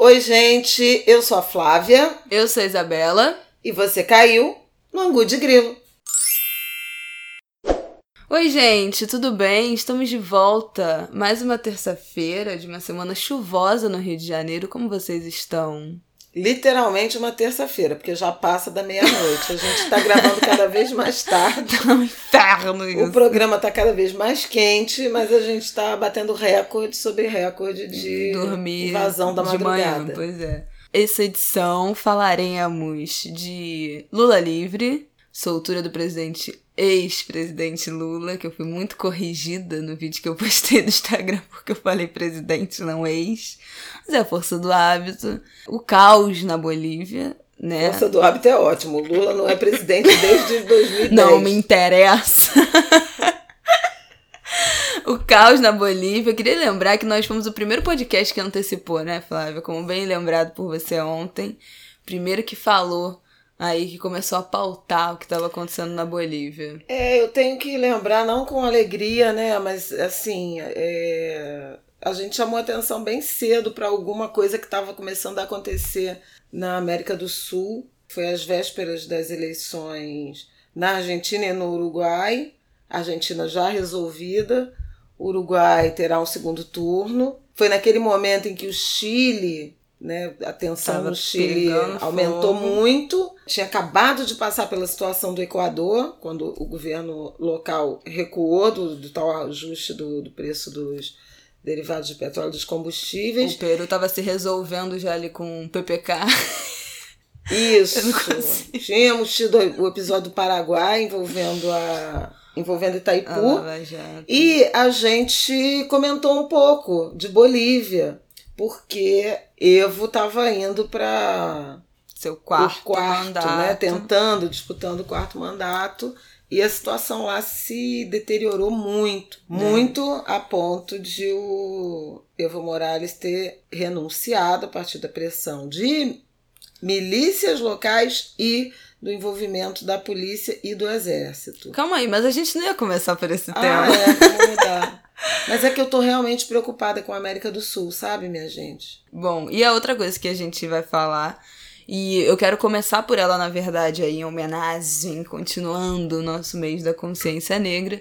Oi, gente, eu sou a Flávia. Eu sou a Isabela. E você caiu no Angu de Grilo. Oi, gente, tudo bem? Estamos de volta. Mais uma terça-feira de uma semana chuvosa no Rio de Janeiro. Como vocês estão? Literalmente uma terça-feira, porque já passa da meia-noite. A gente está gravando cada vez mais tarde. Tá um inferno isso. O programa está cada vez mais quente, mas a gente está batendo recorde sobre recorde de Dormir invasão da de madrugada. manhã, pois é. Essa edição falaremos de Lula livre, soltura do presidente ex-presidente Lula, que eu fui muito corrigida no vídeo que eu postei no Instagram porque eu falei presidente, não ex. Mas é a força do hábito. O caos na Bolívia, né? Força do hábito é ótimo. Lula não é presidente desde 2010. Não me interessa. o caos na Bolívia. Eu queria lembrar que nós fomos o primeiro podcast que antecipou, né, Flávia? Como bem lembrado por você ontem. Primeiro que falou aí, que começou a pautar o que estava acontecendo na Bolívia. É, eu tenho que lembrar, não com alegria, né? Mas assim, é, a gente chamou atenção bem cedo para alguma coisa que estava começando a acontecer na América do Sul. Foi às vésperas das eleições na Argentina e no Uruguai. Argentina já resolvida. Uruguai terá um segundo turno. Foi naquele momento em que o Chile né? A tensão Tava no Chile aumentou fogo. muito. Tinha acabado de passar pela situação do Equador, quando o governo local recuou do, do tal ajuste do, do preço dos derivados de petróleo dos combustíveis. O Peru tava se resolvendo já ali com o PPK. Isso. Tínhamos tido o episódio do Paraguai envolvendo a envolvendo Itaipu. A Jato. E a gente comentou um pouco de Bolívia, porque Evo estava indo para Seu quarto, o quarto, mandato. né? Tentando, disputando o quarto mandato. E a situação lá se deteriorou muito, muito a ponto de o Evo Morales ter renunciado a partir da pressão de milícias locais e do envolvimento da polícia e do exército. Calma aí, mas a gente não ia começar por esse Ah, tema. é, vamos mudar. Mas é que eu tô realmente preocupada com a América do Sul, sabe, minha gente? Bom, e a outra coisa que a gente vai falar, e eu quero começar por ela, na verdade, aí, em homenagem, continuando o nosso mês da consciência negra.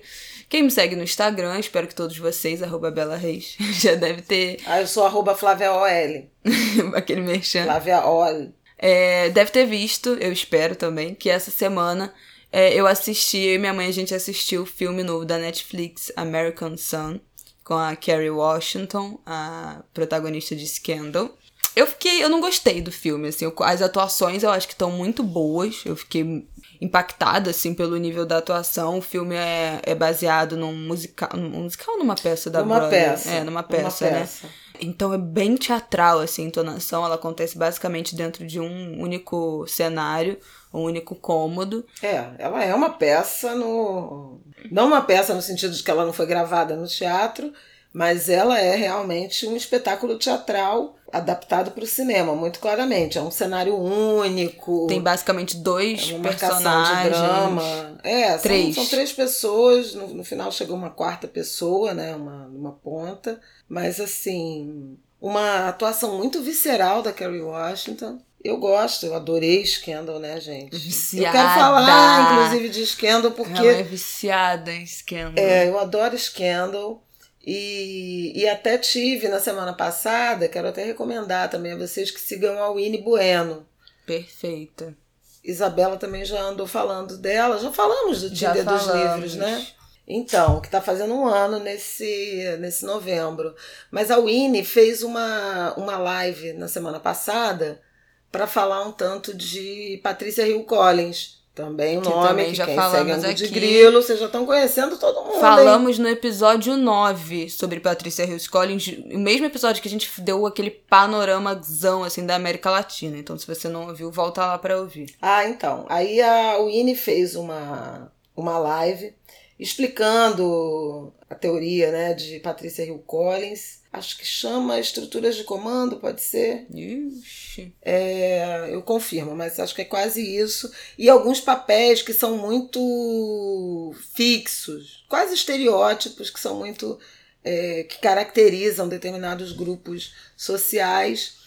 Quem me segue no Instagram, espero que todos vocês, arroba Bela Reis, já deve ter Ah, eu sou arroba Flávia OL. aquele merchan. Flávia OL. É, deve ter visto, eu espero também, que essa semana é, eu assisti, eu e minha mãe, a gente assistiu o filme novo da Netflix, American Sun, com a Kerry Washington, a protagonista de Scandal. Eu fiquei, eu não gostei do filme, assim, eu- as atuações eu acho que estão muito boas, eu fiquei impactada, assim, pelo nível da atuação. O filme é, é baseado num musical, num musical numa peça da Numa Broadway? peça. É, numa peça, né? peça. Então é bem teatral assim, a entonação. Ela acontece basicamente dentro de um único cenário, um único cômodo. É, ela é uma peça no. Não uma peça no sentido de que ela não foi gravada no teatro, mas ela é realmente um espetáculo teatral adaptado para o cinema, muito claramente. É um cenário único. Tem basicamente dois é uma personagens. de drama. É, são Três. São três pessoas. No, no final chegou uma quarta pessoa, né? Uma, uma ponta. Mas assim, uma atuação muito visceral da Kerry Washington. Eu gosto, eu adorei Scandal, né, gente? Eu Viciada. quero falar, inclusive, de Scandal, porque Ela é viciada em Scandal. é, eu adoro Scandal. E, e até tive na semana passada, quero até recomendar também a vocês que sigam a Winnie Bueno. Perfeita. Isabela também já andou falando dela, já falamos do Dia dos. Livros, né? Então, que está fazendo um ano nesse, nesse novembro. Mas a Winnie fez uma, uma live na semana passada para falar um tanto de Patrícia Hill Collins. Também o Que nome também que já quem falamos segue Angu de aqui. Grilo, vocês já estão conhecendo todo mundo. hein? Falamos no episódio 9 sobre Patrícia Hills Collins, o mesmo episódio que a gente deu aquele panoramazão assim da América Latina. Então, se você não ouviu, volta lá pra ouvir. Ah, então. Aí a Winnie fez uma, uma live explicando a teoria né, de Patrícia Hill Collins. Acho que chama estruturas de comando, pode ser? Ixi. É, eu confirmo, mas acho que é quase isso. E alguns papéis que são muito fixos, quase estereótipos, que são muito. é, que caracterizam determinados grupos sociais.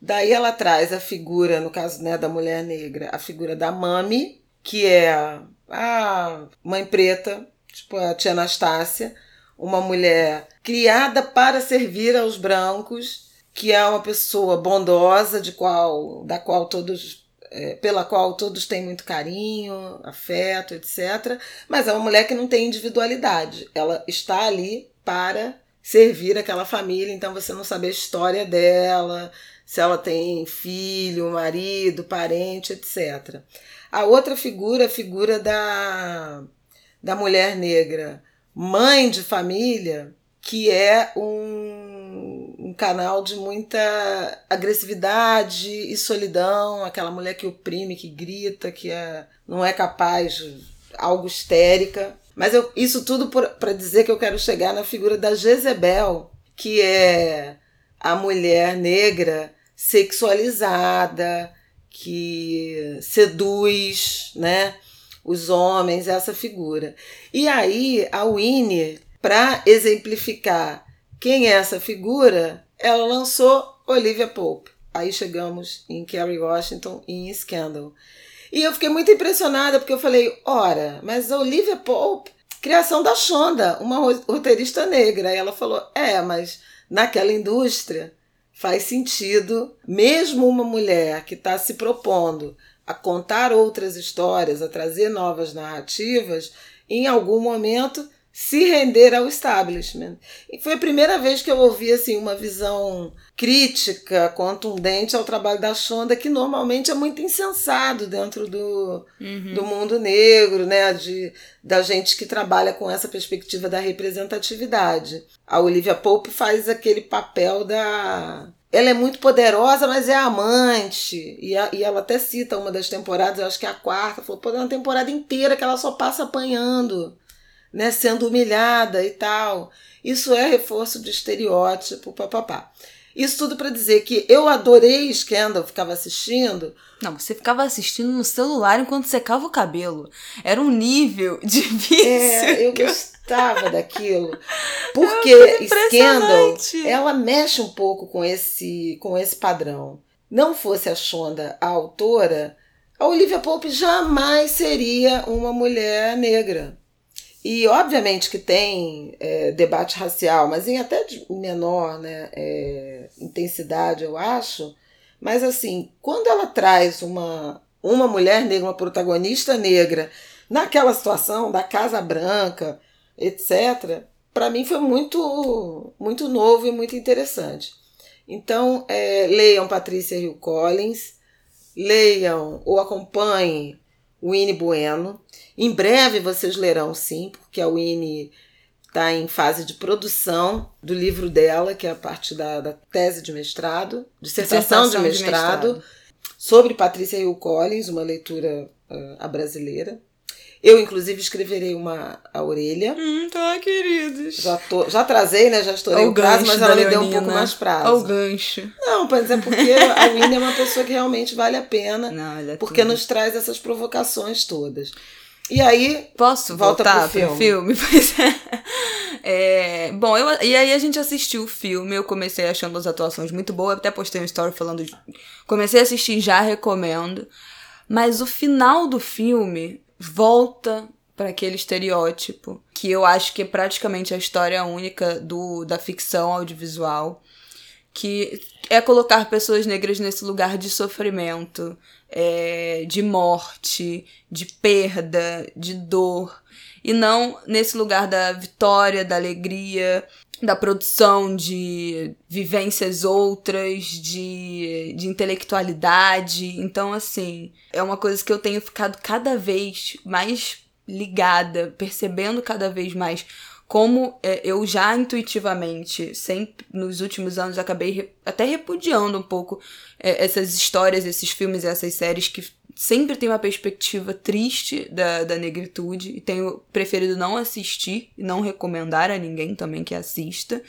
Daí ela traz a figura, no caso né, da mulher negra, a figura da Mami, que é a mãe preta, tipo a tia Anastácia, uma mulher criada para servir aos brancos, que é uma pessoa bondosa, de qual, da qual todos é, pela qual todos têm muito carinho, afeto, etc. Mas é uma mulher que não tem individualidade. Ela está ali para servir aquela família, então você não sabe a história dela, se ela tem filho, marido, parente, etc. A outra figura, a figura da, da mulher negra, mãe de família, que é um, um canal de muita agressividade e solidão, aquela mulher que oprime, que grita, que é, não é capaz, algo histérica. Mas eu, isso tudo para dizer que eu quero chegar na figura da Jezebel, que é a mulher negra sexualizada, que seduz, né? Os homens, essa figura. E aí, a Winnie, para exemplificar quem é essa figura, ela lançou Olivia Pope. Aí chegamos em Kerry Washington e em Scandal. E eu fiquei muito impressionada porque eu falei: ora, mas a Olivia Pope, criação da Shonda, uma roteirista negra. E ela falou: é, mas naquela indústria faz sentido, mesmo uma mulher que está se propondo a contar outras histórias, a trazer novas narrativas, em algum momento se render ao establishment. E foi a primeira vez que eu ouvi assim uma visão crítica, contundente ao trabalho da Shonda, que normalmente é muito insensado dentro do, uhum. do mundo negro, né, de da gente que trabalha com essa perspectiva da representatividade. A Olivia Pope faz aquele papel da ela é muito poderosa, mas é amante. E, a, e ela até cita uma das temporadas, eu acho que é a quarta, falou, pô, é uma temporada inteira que ela só passa apanhando né, sendo humilhada e tal. Isso é reforço de estereótipo, papapá. Isso tudo para dizer que eu adorei Scandal, ficava assistindo. Não, você ficava assistindo no celular enquanto secava o cabelo. Era um nível de vício. É, eu gostava daquilo. Porque Scandal, ela mexe um pouco com esse, com esse padrão. Não fosse a Shonda a autora, a Olivia Pope jamais seria uma mulher negra. E obviamente que tem é, debate racial, mas em até menor né, é, intensidade, eu acho. Mas assim, quando ela traz uma, uma mulher negra, uma protagonista negra, naquela situação da Casa Branca, etc., para mim foi muito, muito novo e muito interessante. Então, é, leiam Patrícia Hill Collins, leiam ou acompanhem Winnie Bueno. Em breve vocês lerão sim, porque a Winnie está em fase de produção do livro dela, que é a parte da, da tese de mestrado, dissertação, dissertação de, mestrado, de, mestrado, sobre Patrícia Hill Collins, uma leitura uh, a brasileira. Eu, inclusive, escreverei uma a orelha. Hum, tá, queridos. Já, tô, já trazei, né? Já estourei o, o prazo, mas ela me deu um pouco mais prazo. O gancho. Não, para dizer porque a Winnie é uma pessoa que realmente vale a pena. Não, é porque tudo. nos traz essas provocações todas. E aí. Posso volta voltar pro filme? Pro filme? Pois é. é. Bom, eu, e aí a gente assistiu o filme. Eu comecei achando as atuações muito boas. Até postei um story falando. De, comecei a assistir, já recomendo. Mas o final do filme volta para aquele estereótipo que eu acho que é praticamente a história única do da ficção audiovisual, que é colocar pessoas negras nesse lugar de sofrimento, é, de morte, de perda, de dor, e não nesse lugar da vitória, da alegria, da produção de vivências outras, de, de intelectualidade. Então, assim, é uma coisa que eu tenho ficado cada vez mais ligada, percebendo cada vez mais como é, eu já intuitivamente, sempre nos últimos anos, acabei re, até repudiando um pouco é, essas histórias, esses filmes essas séries que sempre tem uma perspectiva triste da, da negritude e tenho preferido não assistir e não recomendar a ninguém também que assista.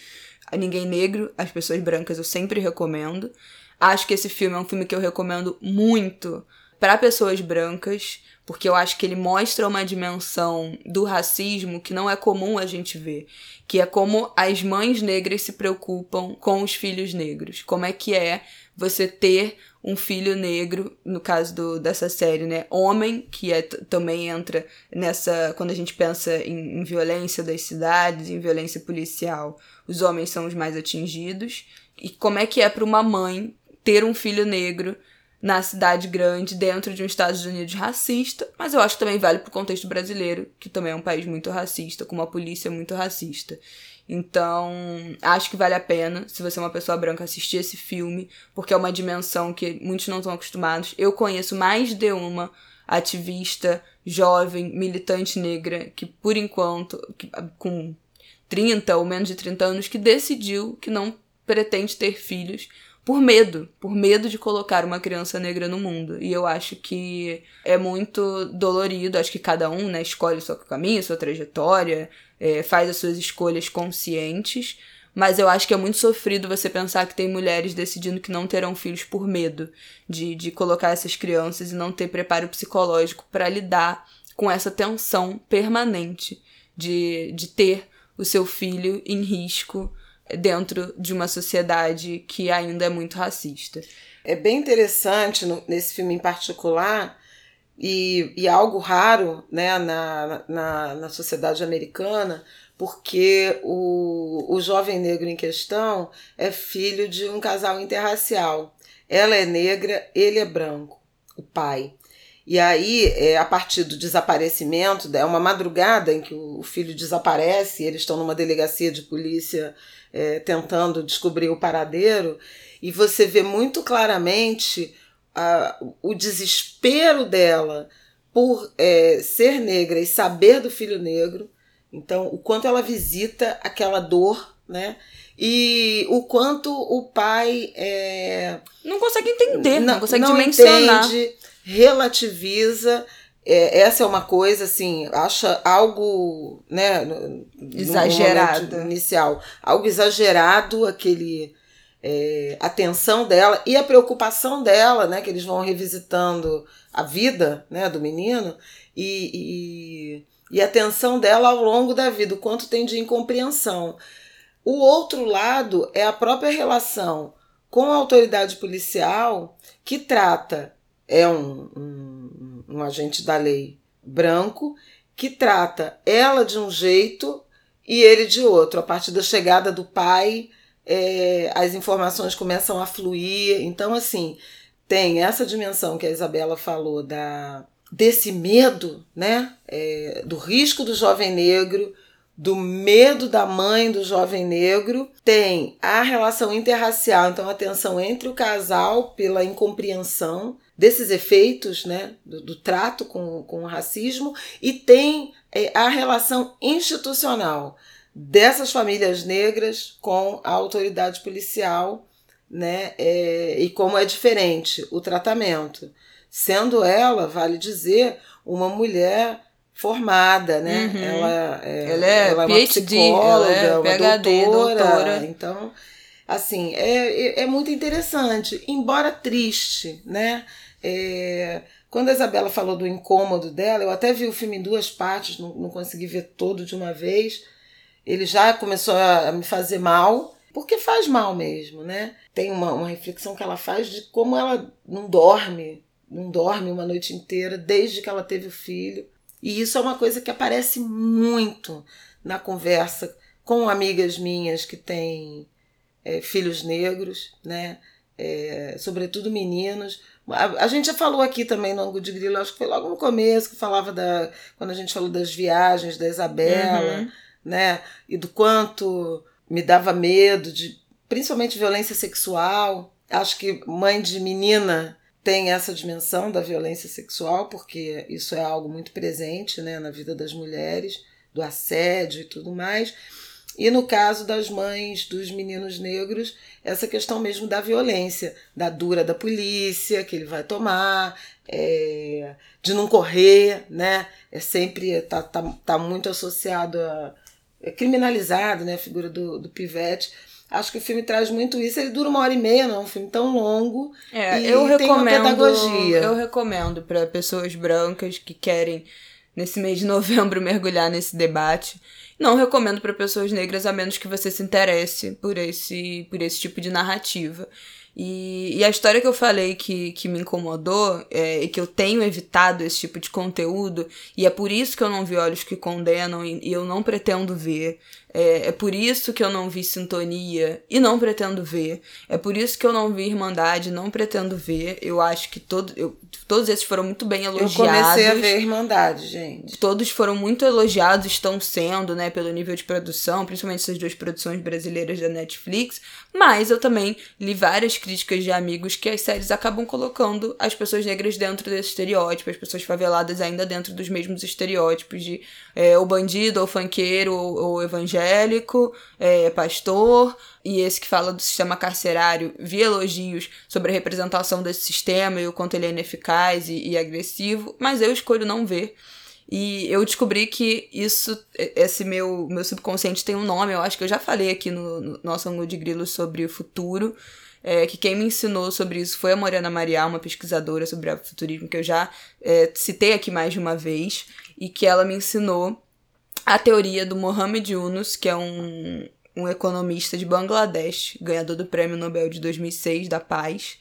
A ninguém negro, as pessoas brancas eu sempre recomendo. Acho que esse filme é um filme que eu recomendo muito para pessoas brancas, porque eu acho que ele mostra uma dimensão do racismo que não é comum a gente ver, que é como as mães negras se preocupam com os filhos negros. Como é que é você ter um filho negro, no caso do, dessa série, né? Homem, que é, também entra nessa. Quando a gente pensa em, em violência das cidades, em violência policial, os homens são os mais atingidos. E como é que é para uma mãe ter um filho negro na cidade grande, dentro de um Estados Unidos racista, mas eu acho que também vale para o contexto brasileiro, que também é um país muito racista, com uma polícia muito racista. Então, acho que vale a pena, se você é uma pessoa branca, assistir esse filme, porque é uma dimensão que muitos não estão acostumados. Eu conheço mais de uma ativista, jovem, militante negra, que por enquanto, que, com 30 ou menos de 30 anos, que decidiu que não pretende ter filhos por medo, por medo de colocar uma criança negra no mundo. E eu acho que é muito dolorido, acho que cada um, né, escolhe o seu caminho, sua trajetória, é, faz as suas escolhas conscientes, mas eu acho que é muito sofrido você pensar que tem mulheres decidindo que não terão filhos por medo de, de colocar essas crianças e não ter preparo psicológico para lidar com essa tensão permanente de, de ter o seu filho em risco dentro de uma sociedade que ainda é muito racista. É bem interessante no, nesse filme em particular e, e algo raro né, na, na, na sociedade americana, porque o, o jovem negro em questão é filho de um casal interracial. Ela é negra, ele é branco, o pai. E aí, é, a partir do desaparecimento, é uma madrugada em que o filho desaparece, eles estão numa delegacia de polícia é, tentando descobrir o paradeiro, e você vê muito claramente o desespero dela por é, ser negra e saber do filho negro. Então, o quanto ela visita aquela dor, né? E o quanto o pai é, não consegue entender, não, não consegue não dimensionar. Entende, relativiza é, essa é uma coisa assim, acha algo, né, exagerado inicial, algo exagerado aquele é, a tensão dela e a preocupação dela, né, que eles vão revisitando a vida, né, do menino e, e, e a tensão dela ao longo da vida, o quanto tem de incompreensão. O outro lado é a própria relação com a autoridade policial que trata é um, um, um agente da lei branco que trata ela de um jeito e ele de outro. A partir da chegada do pai, é, as informações começam a fluir. Então, assim, tem essa dimensão que a Isabela falou da desse medo, né, é, do risco do jovem negro, do medo da mãe do jovem negro, tem a relação interracial, então a tensão entre o casal pela incompreensão desses efeitos né, do, do trato com, com o racismo e tem é, a relação institucional dessas famílias negras com a autoridade policial né, é, e como é diferente o tratamento. Sendo ela, vale dizer, uma mulher formada, né? Uhum. Ela, é, ela é, ela é uma PhD, psicóloga, ela é PhD, doutora, doutora. Então, assim, é, é, é muito interessante, embora triste, né? É, quando a Isabela falou do incômodo dela, eu até vi o filme em duas partes, não, não consegui ver todo de uma vez. Ele já começou a me fazer mal, porque faz mal mesmo, né? Tem uma, uma reflexão que ela faz de como ela não dorme, não dorme uma noite inteira desde que ela teve o filho. E isso é uma coisa que aparece muito na conversa com amigas minhas que têm é, filhos negros, né? É, sobretudo meninos, a, a, gente já falou aqui também no ângulo de grilo, acho que foi logo no começo que falava da. Quando a gente falou das viagens da Isabela, uhum. né? E do quanto me dava medo de. Principalmente violência sexual. Acho que mãe de menina tem essa dimensão da violência sexual, porque isso é algo muito presente né, na vida das mulheres, do assédio e tudo mais. E no caso das mães dos meninos negros, essa questão mesmo da violência, da dura da polícia que ele vai tomar, é, de não correr, né? É sempre tá, tá, tá muito associado a é criminalizado, né? A figura do, do pivete. Acho que o filme traz muito isso. Ele dura uma hora e meia, não é um filme tão longo. É, eu recomendo. pedagogia. Eu recomendo para pessoas brancas que querem nesse mês de novembro mergulhar nesse debate. Não recomendo para pessoas negras a menos que você se interesse por esse por esse tipo de narrativa. E, e a história que eu falei que, que me incomodou é, e que eu tenho evitado esse tipo de conteúdo, e é por isso que eu não vi Olhos que Condenam e, e eu não pretendo ver, é, é por isso que eu não vi Sintonia e não pretendo ver. É por isso que eu não vi Irmandade não pretendo ver. Eu acho que todo, eu, todos esses foram muito bem elogiados. Eu comecei a ver Irmandade, gente. Todos foram muito elogiados, estão sendo, né, pelo nível de produção, principalmente essas duas produções brasileiras da Netflix. Mas eu também li várias críticas de amigos que as séries acabam colocando as pessoas negras dentro desse estereótipo, as pessoas faveladas ainda dentro dos mesmos estereótipos de é, o bandido, ou funkeiro, ou, ou evangélico, é, pastor, e esse que fala do sistema carcerário, vi elogios sobre a representação desse sistema e o quanto ele é ineficaz e, e agressivo, mas eu escolho não ver. E eu descobri que isso, esse meu, meu subconsciente tem um nome, eu acho que eu já falei aqui no, no nosso ângulo de grilo sobre o futuro. É, que quem me ensinou sobre isso foi a Morena Marial, uma pesquisadora sobre futurismo que eu já é, citei aqui mais de uma vez, e que ela me ensinou a teoria do Mohamed Yunus, que é um, um economista de Bangladesh, ganhador do Prêmio Nobel de 2006 da Paz,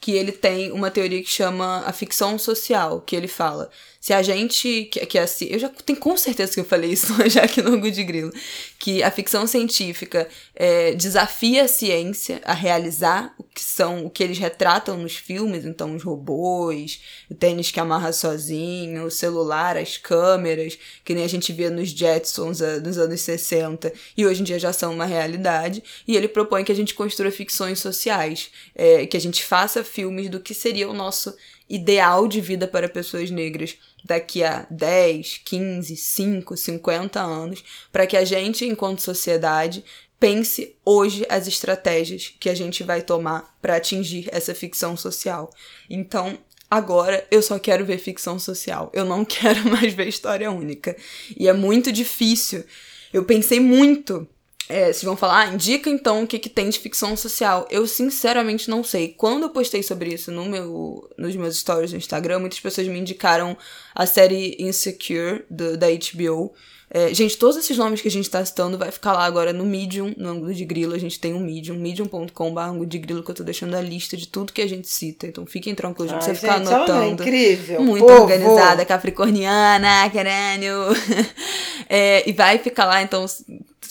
que ele tem uma teoria que chama a ficção social, que ele fala se a gente. Que, que assim, eu já tenho com certeza que eu falei isso já aqui no Good Grilo. Que a ficção científica é, desafia a ciência a realizar o que são o que eles retratam nos filmes, então os robôs, o tênis que amarra sozinho, o celular, as câmeras, que nem a gente via nos Jetsons nos anos 60, e hoje em dia já são uma realidade. E ele propõe que a gente construa ficções sociais, é, que a gente faça filmes do que seria o nosso ideal de vida para pessoas negras daqui a 10, 15, 5, 50 anos, para que a gente, enquanto sociedade, pense hoje as estratégias que a gente vai tomar para atingir essa ficção social. Então, agora eu só quero ver ficção social. Eu não quero mais ver história única. E é muito difícil. Eu pensei muito é, vocês vão falar, ah, indica então o que, que tem de ficção social. Eu sinceramente não sei. Quando eu postei sobre isso no meu, nos meus stories no Instagram, muitas pessoas me indicaram a série Insecure do, da HBO. É, gente, todos esses nomes que a gente tá citando vai ficar lá agora no Medium, no ângulo de grilo. A gente tem um Medium, medium.com.br ângulo de grilo, que eu tô deixando a lista de tudo que a gente cita. Então fiquem tranquilos, não você ficar anotando. É incrível. Muito Povo. organizada, capricorniana, caralho. é, e vai ficar lá, então,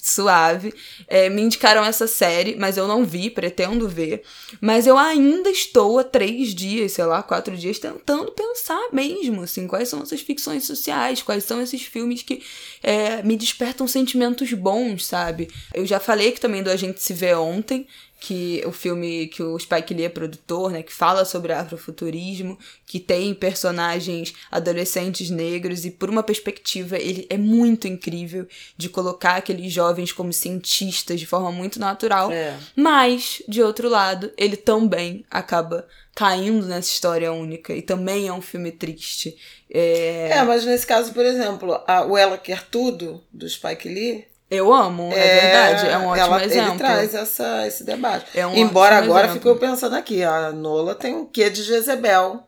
suave. É, me indicaram essa série, mas eu não vi, pretendo ver. Mas eu ainda estou há três dias, sei lá, quatro dias, tentando pensar mesmo, assim, quais são essas ficções sociais, quais são esses filmes que é, me despertam sentimentos bons, sabe? Eu já falei que também do A Gente Se Vê Ontem, que o filme que o Spike Lee é produtor, né, que fala sobre afrofuturismo, que tem personagens adolescentes negros e por uma perspectiva ele é muito incrível de colocar aqueles jovens como cientistas de forma muito natural, É. mas de outro lado, ele também acaba caindo nessa história única e também é um filme triste. É, É, mas nesse caso, por exemplo, a, o Ela Quer Tudo, do Spike Lee, eu amo, é, verdade, é um ótimo ela, exemplo. Ele traz essa, esse debate. É um Embora agora exemplo. ficou pensando aqui, a Nola tem um quê de Jezebel.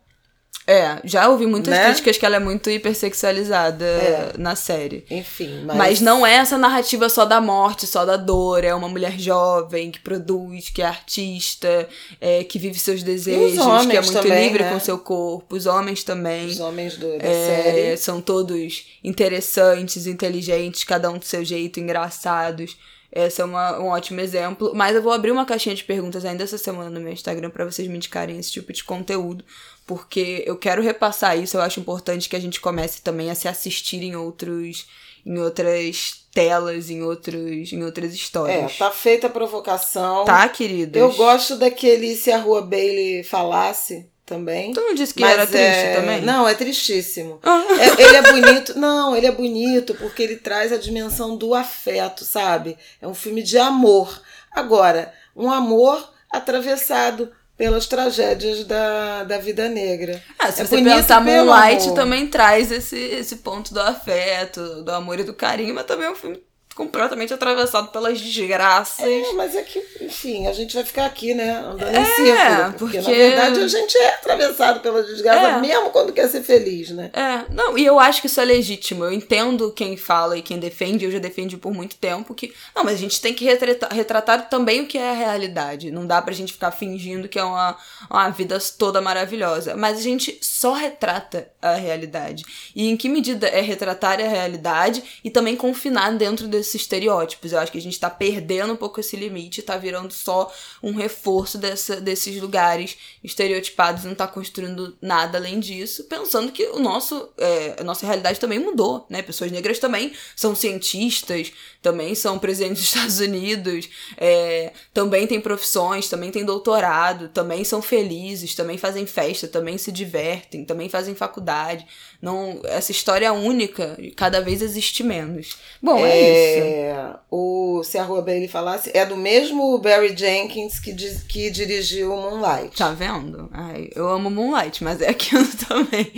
É, já ouvi muitas Né? críticas que ela é muito hipersexualizada É. na série. Enfim, Mas... mas, não é essa narrativa só da morte, só da dor. É uma mulher jovem que produz, que é artista, é, que vive seus desejos, que é muito também, livre né? com seu corpo. Os homens também. os homens do, da É, série. são todos interessantes, inteligentes, cada um do seu jeito, engraçados. Esse é uma, um ótimo exemplo. Mas eu vou abrir uma caixinha de perguntas ainda essa semana no meu Instagram para vocês me indicarem esse tipo de conteúdo. Porque eu quero repassar isso. Eu acho importante que a gente comece também a se assistir em outros. em outras telas, em outros. em outras É, histórias. tá feita a provocação. Tá, queridos? Eu gosto daquele Se a Rua Bailey Falasse também. Tu não disse que era triste é- também? Não, é tristíssimo. Ah. É- ele é bonito. Não, ele é bonito porque ele traz a dimensão do afeto, sabe? É um filme de amor. Agora, um amor atravessado pelas tragédias da, da vida negra. Ah, se É você pensar Moonlight amor. também traz esse, esse ponto do afeto, do amor e do carinho, mas também é um filme completamente atravessado pelas desgraças. É, mas é que, enfim, a gente vai ficar aqui, né, andando é, em círculo. Porque, porque, na verdade, a gente é atravessado pelas desgraças, é. mesmo quando quer ser feliz, né? É, não, e eu acho que isso é legítimo. Eu entendo quem fala e quem defende, eu já defendi por muito tempo que. Não, mas a gente tem que retratar, retratar também o que é a realidade. Não dá pra gente ficar fingindo que é uma, uma vida toda maravilhosa. Mas a gente só retrata a realidade. E em que medida é retratar a realidade e também confinar dentro estereótipos. Eu acho que a gente tá perdendo um pouco esse limite, tá virando só um reforço dessa, desses lugares estereotipados, não tá construindo nada além disso, pensando que o nosso, é, a nossa realidade também mudou, né? Pessoas negras também são cientistas, também são presidentes dos Estados Unidos, é, também têm profissões, também têm doutorado, também são felizes, também fazem festa, também se divertem, também fazem faculdade. Não, essa história única cada vez existe menos. Bom, é, é isso. O, se a Rua Bailey falasse, é do mesmo Barry Jenkins que, diz, que dirigiu Moonlight. Tá vendo? Ai, eu amo Moonlight, mas é aquilo também.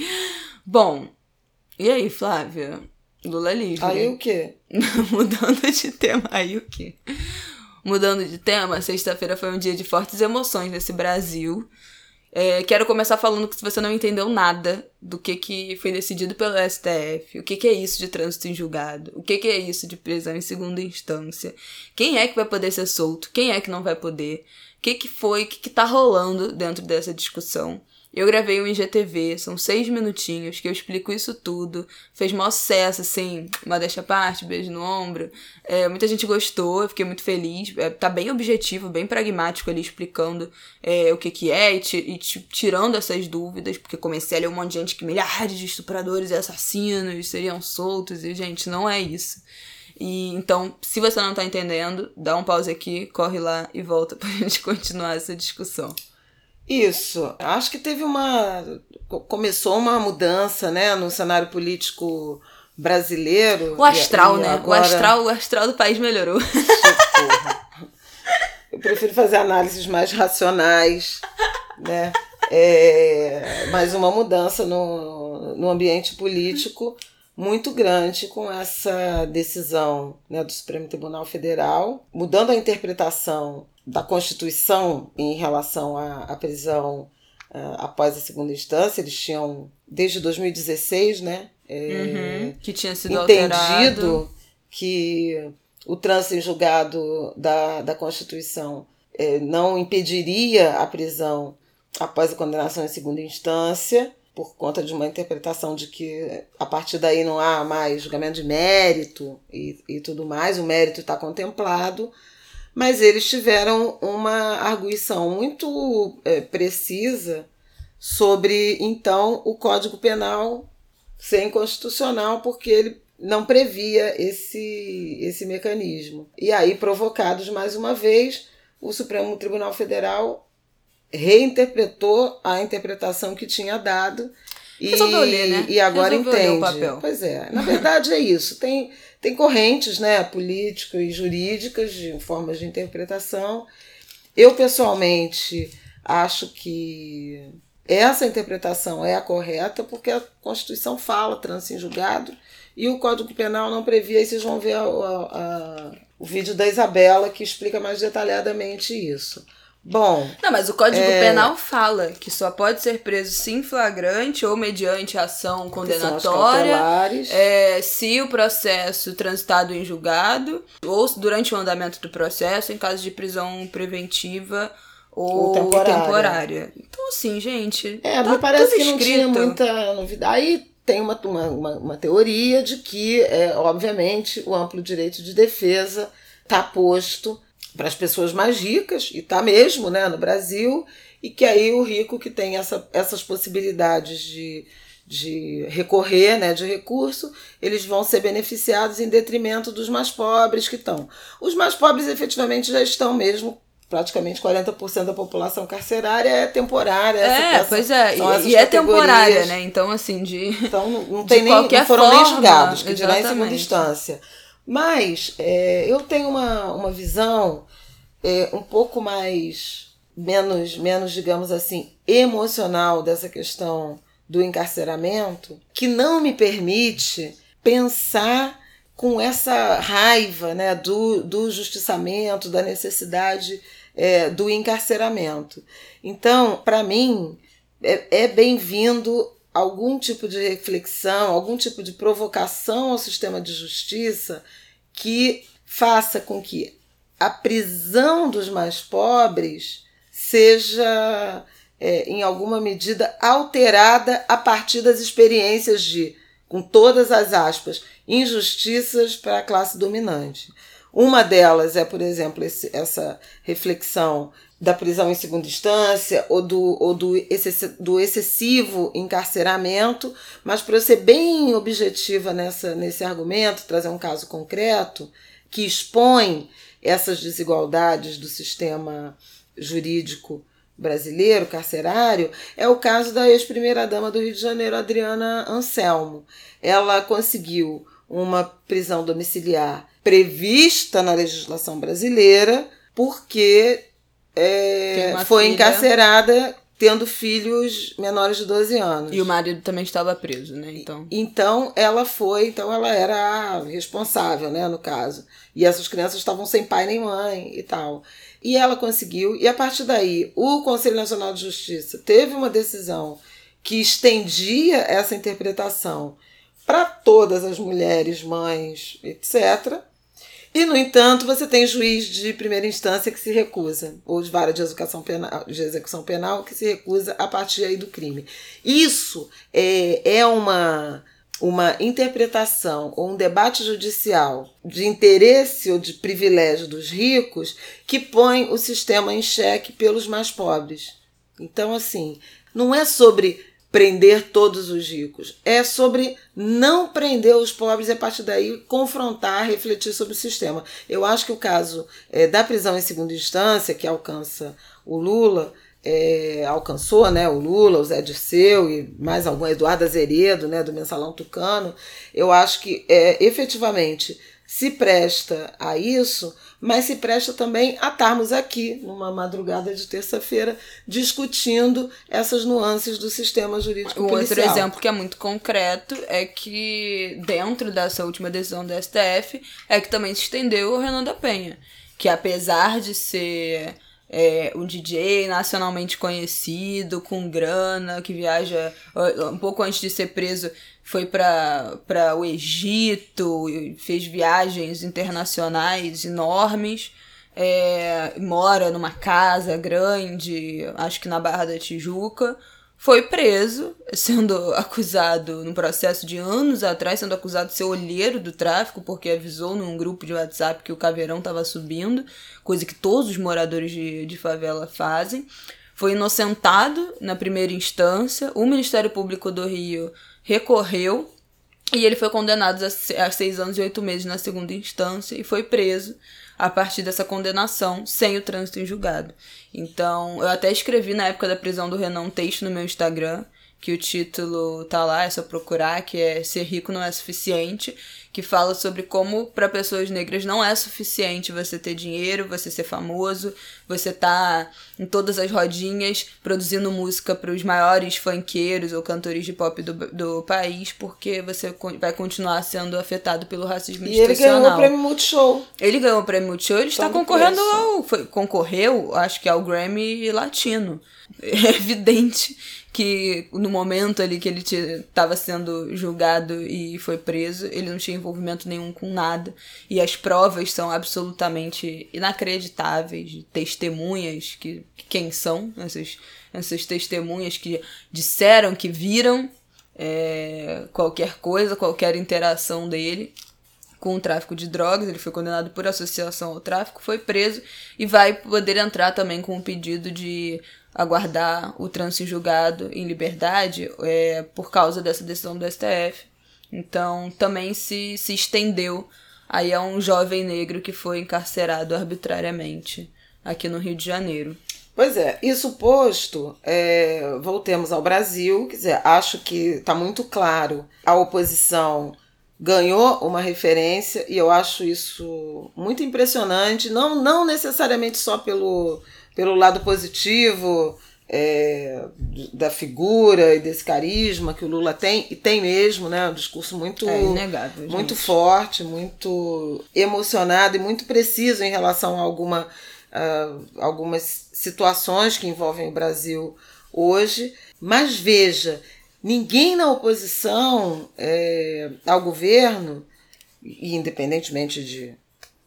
Bom, e aí, Flávia? Lula livre. Aí o quê? Mudando de tema, aí o quê? Mudando de tema, sexta-feira foi um dia de fortes emoções nesse Brasil. É, quero começar falando que se você não entendeu nada do que, que foi decidido pelo STF, o que, que é isso de trânsito em julgado, o que, que é isso de prisão em segunda instância, quem é que vai poder ser solto, quem é que não vai poder, o que, que foi, o que, que tá rolando dentro dessa discussão. Eu gravei um IGTV, são seis minutinhos, que eu explico isso tudo. Fez maior sucesso, assim, uma deixa parte, beijo no ombro. É, muita gente gostou, eu fiquei muito feliz. É, tá bem objetivo, bem pragmático ali, explicando é, o que que é e, e tirando essas dúvidas, porque comecei a ler um monte de gente que milhares de estupradores e assassinos seriam soltos, e, gente, não é isso. E então, se você não tá entendendo, dá um pause aqui, corre lá e volta pra gente continuar essa discussão. Isso. Acho que teve uma. Começou uma mudança né, no cenário político brasileiro. O astral, e, e né? Agora... O, astral, o astral do país melhorou. Eu prefiro fazer análises mais racionais, né? É, mas uma mudança no, no ambiente político muito grande com essa decisão né, do Supremo Tribunal Federal, mudando a interpretação da Constituição em relação à, à prisão uh, após a segunda instância. Eles tinham, desde 2016, né? É, uhum, que tinha sido entendido alterado. que o trânsito em julgado da, da Constituição é, não impediria a prisão após a condenação em segunda instância, por conta de uma interpretação de que a partir daí não há mais julgamento de mérito e, e tudo mais, o mérito está contemplado mas eles tiveram uma arguição muito é, precisa sobre, então, o Código Penal ser inconstitucional, porque ele não previa esse, esse mecanismo. E aí, provocados mais uma vez, o Supremo Tribunal Federal reinterpretou a interpretação que tinha dado. Resolveu e, ler, né? E agora Resolveu entende. Ler o papel. Pois é, na verdade é isso. Tem tem correntes né, políticas e jurídicas de formas de interpretação. Eu, pessoalmente, acho que essa interpretação é a correta, porque a Constituição fala trânsito em julgado e o Código Penal não previa. Aí vocês vão ver a, a, a, o vídeo da Isabela que explica mais detalhadamente isso. Bom. Não, mas o Código é... Penal fala que só pode ser preso sim flagrante ou mediante ação condenatória é, se o processo transitado em julgado ou durante o andamento do processo em caso de prisão preventiva ou, ou temporária. temporária. Então, assim, gente. É, tá me parece que não tinha muita novidade. Aí tem uma, uma, uma, uma teoria de que, é, obviamente, o amplo direito de defesa está posto para as pessoas mais ricas, e está mesmo né, no Brasil, e que aí o rico que tem essa, essas possibilidades de, de recorrer, né, de recurso, eles vão ser beneficiados em detrimento dos mais pobres que estão. Os mais pobres efetivamente já estão mesmo praticamente 40% da população carcerária é temporária. É, pois é, e, e é temporária, né? Então, assim, de. Então, não, não tem nem, não foram forma, nem julgados, que dirá em segunda instância. Mas é, eu tenho uma, uma visão é, um pouco mais, menos, menos, digamos assim, emocional dessa questão do encarceramento, que não me permite pensar com essa raiva né, do, do justiçamento, da necessidade é, do encarceramento. Então, para mim, é, é bem-vindo algum tipo de reflexão, algum tipo de provocação ao sistema de justiça que faça com que a prisão dos mais pobres seja, é, em alguma medida, alterada a partir das experiências de, com todas as aspas, injustiças para a classe dominante. Uma delas é, por exemplo, esse, essa reflexão da prisão em segunda instância ou do, ou do, do excessivo encarceramento, mas para ser bem objetiva nessa, nesse argumento, trazer um caso concreto que expõe essas desigualdades do sistema jurídico brasileiro, carcerário, é o caso da ex-primeira-dama do Rio de Janeiro, Adriana Anselmo. Ela conseguiu uma prisão domiciliar prevista na legislação brasileira, porque é, foi filha. encarcerada tendo filhos menores de 12 anos. E o marido também estava preso, né? Então, então ela foi, então ela era a responsável, né, no caso. E essas crianças estavam sem pai nem mãe e tal. E ela conseguiu, e a partir daí, o Conselho Nacional de Justiça teve uma decisão que estendia essa interpretação para todas as mulheres, mães, etc. E, no entanto, você tem juiz de primeira instância que se recusa, ou de vara de execução penal, de execução penal que se recusa a partir aí do crime. Isso é, é uma, uma interpretação ou um debate judicial de interesse ou de privilégio dos ricos que põe o sistema em xeque pelos mais pobres. Então, assim, não é sobre prender todos os ricos. É sobre não prender os pobres e a partir daí confrontar, refletir sobre o sistema. Eu acho que o caso é, da prisão em segunda instância, que alcança o Lula, é, alcançou né, o Lula, o Zé Dirceu e mais algum, Eduardo Azeredo, né, do Mensalão Tucano, eu acho que é, efetivamente se presta a isso, mas se presta também a estarmos aqui, numa madrugada de terça-feira, discutindo essas nuances do sistema jurídico um policial. outro exemplo que é muito concreto é que, dentro dessa última decisão do STF, é que também se estendeu o Renan da Penha, que apesar de ser é, um DJ nacionalmente conhecido, com grana, que viaja um pouco antes de ser preso, foi para o Egito, fez viagens internacionais enormes, é, mora numa casa grande, acho que na Barra da Tijuca, foi preso, sendo acusado, num processo de anos atrás, sendo acusado de ser olheiro do tráfico, porque avisou num grupo de WhatsApp que o caveirão estava subindo, coisa que todos os moradores de, de favela fazem. Foi inocentado na primeira instância, o Ministério Público do Rio recorreu e ele foi condenado a seis anos e oito meses na segunda instância e foi preso a partir dessa condenação sem o trânsito em julgado. Então, eu até escrevi na época da prisão do Renan um texto no meu Instagram, que o título tá lá, é só procurar, que é Ser Rico Não É Suficiente, que fala sobre como para pessoas negras não é suficiente você ter dinheiro, você ser famoso, você tá em todas as rodinhas produzindo música para os maiores funkeiros ou cantores de pop do, do país, porque você vai continuar sendo afetado pelo racismo e institucional. Ele ganhou o prêmio Multishow. Ele ganhou o prêmio Multishow, ele está concorrendo ao, foi, concorreu, acho que ao Grammy Latino. É evidente que no momento ali que ele estava sendo julgado e foi preso, ele não tinha envolvimento nenhum com nada. E as provas são absolutamente inacreditáveis, testemunhas que, que quem são essas, essas testemunhas que disseram que viram é, qualquer coisa, qualquer interação dele com o tráfico de drogas, ele foi condenado por associação ao tráfico, foi preso e vai poder entrar também com um pedido de aguardar o trânsito julgado em liberdade é, por causa dessa decisão do STF. Então também se, se estendeu aí a um jovem negro que foi encarcerado arbitrariamente aqui no Rio de Janeiro. Pois é, isso posto, é, voltemos ao Brasil, quer dizer, acho que está muito claro, a oposição ganhou uma referência e eu acho isso muito impressionante, não, não necessariamente só pelo pelo lado positivo é, da figura e desse carisma que o Lula tem, e tem mesmo, né? Um discurso muito, é inegável, muito forte, muito emocionado e muito preciso em relação a alguma, uh, algumas situações que envolvem o Brasil hoje. Mas veja, ninguém na oposição é, ao governo, independentemente de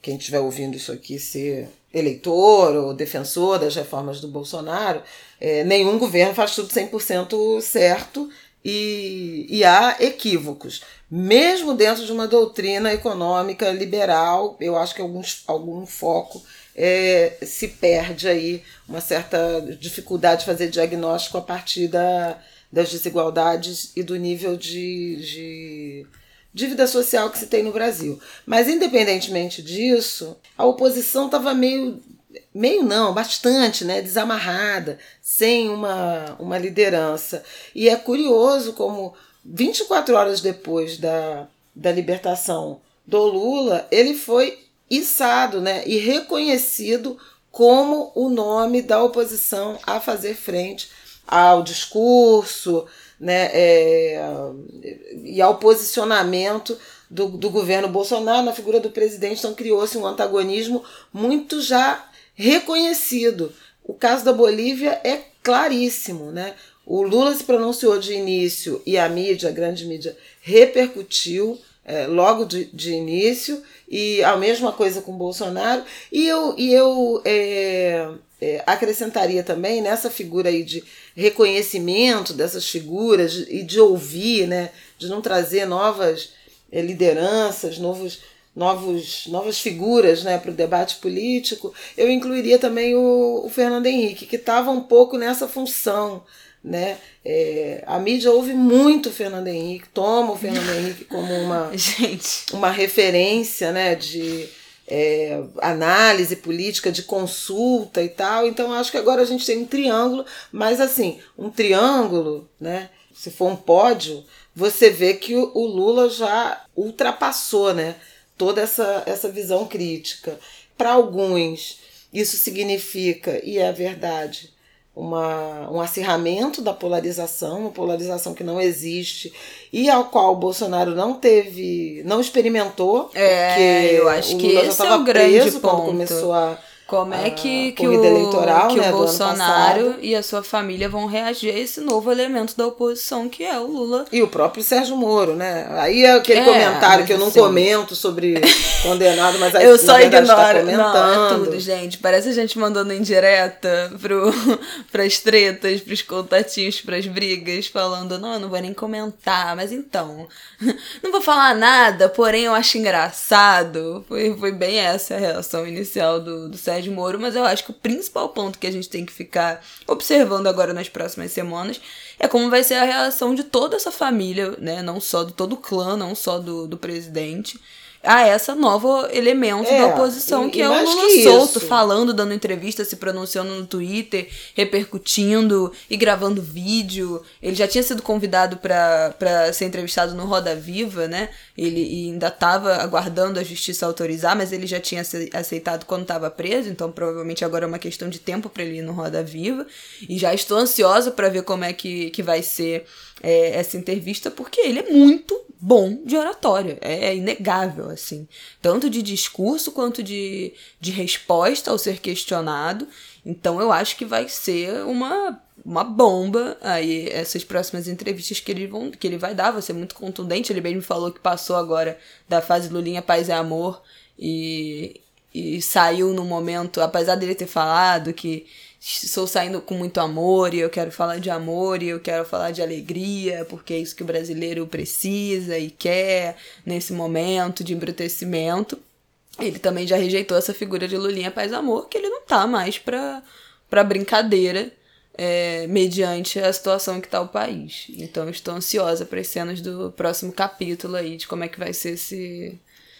quem estiver ouvindo isso aqui ser eleitor ou defensor das reformas do Bolsonaro, é, nenhum governo faz tudo 100% certo e, e há equívocos. Mesmo dentro de uma doutrina econômica liberal, eu acho que alguns, algum foco é, se perde aí, uma certa dificuldade de fazer diagnóstico a partir da, das desigualdades e do nível de, de dívida social que se tem no Brasil. Mas, independentemente disso, a oposição estava meio. Meio não, bastante, né? Desamarrada, sem uma, uma liderança. E é curioso como 24 horas depois da, da libertação do Lula, ele foi içado né, e reconhecido como o nome da oposição a fazer frente ao discurso, né, é, e ao posicionamento do, do governo Bolsonaro na figura do presidente. Então criou-se um antagonismo muito já reconhecido. O caso da Bolívia é claríssimo, né? O Lula se pronunciou de início e a mídia, a grande mídia, repercutiu é, logo de, de início, e a mesma coisa com Bolsonaro. E eu, e eu é, é, acrescentaria também nessa figura aí de reconhecimento dessas figuras e de ouvir, né, de não trazer novas é, lideranças, novos, novos, novas figuras né, para o debate político, eu incluiria também o, o Fernando Henrique, que estava um pouco nessa função. Né? É, a mídia ouve muito o Fernando Henrique, toma o Fernando Henrique como uma, Gente. uma referência né, de, é, análise política, de consulta e tal. Então acho que agora a gente tem um triângulo, mas assim, um triângulo, né? Se for um pódio, você vê que o, o Lula já ultrapassou, né? Toda essa, essa visão crítica. Para alguns, isso significa, e é verdade, uma, um acirramento da polarização, uma polarização que não existe e ao qual o Bolsonaro não teve, não experimentou, é, eu acho o que esse já é estava o grande preso ponto. quando começou a Como é que, que, o, eleitoral, que né, o Bolsonaro e a sua família vão reagir a esse novo elemento da oposição que é o Lula? e o próprio Sérgio Moro, né? Aí é aquele É, comentário que eu não assim- comento sobre condenado, mas aí Eu só tá ignoro. Não, é comentando. tudo, gente. Parece a gente mandando indireta pro, pras tretas, pros contatinhos, pras brigas, falando, não, eu não vou nem comentar, mas então. Não vou falar nada, porém eu acho engraçado. Foi, foi bem essa a reação inicial do, do Sérgio Moro, mas eu acho que o principal ponto que a gente tem que ficar observando agora nas próximas semanas é como vai ser a reação de toda essa família, né? Não só de todo o clã, não só do, do presidente. A essa novo elemento É, da oposição, e- que e é o Lula solto, isso. falando, dando entrevista, se pronunciando no Twitter, repercutindo e gravando vídeo. Ele já tinha sido convidado para ser entrevistado no Roda Viva, né? Ele ainda estava aguardando a justiça autorizar, mas ele já tinha ace- aceitado quando estava preso, então provavelmente agora é uma questão de tempo para ele ir no Roda Viva. E já estou ansiosa para ver como é que, que vai ser é, essa entrevista, porque ele é muito bom de oratória. É inegável, assim. Tanto de discurso quanto de, de resposta ao ser questionado. Então eu acho que vai ser uma, uma bomba aí essas próximas entrevistas que ele, vão, que ele vai dar. Vai ser muito contundente. Ele mesmo falou que passou agora da fase Lulinha Paz e Amor e, e saiu no momento, apesar dele ter falado que sou saindo com muito amor e eu quero falar de amor e eu quero falar de alegria, porque é isso que o brasileiro precisa e quer nesse momento de embrutecimento. Ele também já rejeitou essa figura de Lulinha Paz Amor, que ele não tá mais pra, pra brincadeira é, mediante a situação que tá o país. Então estou ansiosa para as cenas do próximo capítulo aí, de como é que vai ser esse,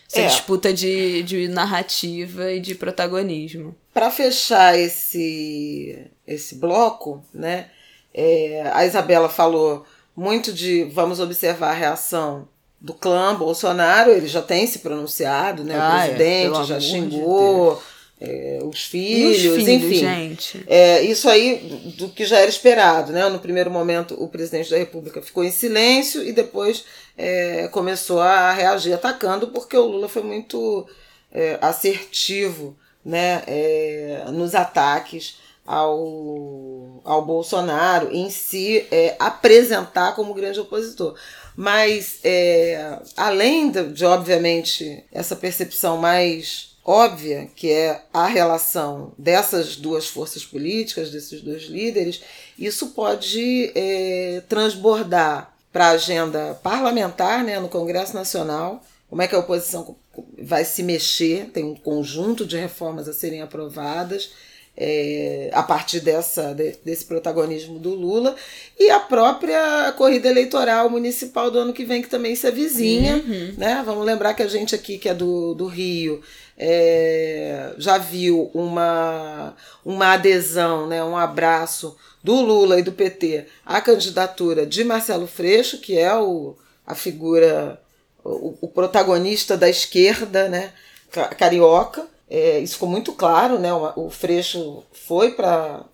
essa É. disputa de, de narrativa e de protagonismo. Para fechar esse, esse bloco, né, é, a Isabela falou muito de vamos observar a reação do clã Bolsonaro, ele já tem se pronunciado, né, Ah, o é, presidente pelo já amor de xingou, é, os filhos, os filhos, enfim. gente? É, isso aí do, que já era esperado, né? No primeiro momento, o presidente da República ficou em silêncio e depois é, começou a reagir atacando, porque o Lula foi muito é, assertivo né? É, nos ataques ao, ao Bolsonaro em si é, apresentar como grande opositor. Mas, é, além de, de, obviamente, essa percepção mais óbvia, que é a relação dessas duas forças políticas, desses dois líderes, isso pode é, transbordar para a agenda parlamentar né, no Congresso Nacional. Como é que a oposição vai se mexer? Tem um conjunto de reformas a serem aprovadas é, a partir dessa, de, desse protagonismo do Lula, e a própria corrida eleitoral municipal do ano que vem, que também se avizinha. Uhum. Né? Vamos lembrar que a gente aqui, que é do, do Rio, é, já viu uma, uma adesão, né, um abraço do Lula e do PT à candidatura de Marcelo Freixo, que é o, a figura, o, o protagonista da esquerda né, carioca. É, isso ficou muito claro, né? O, o Freixo foi para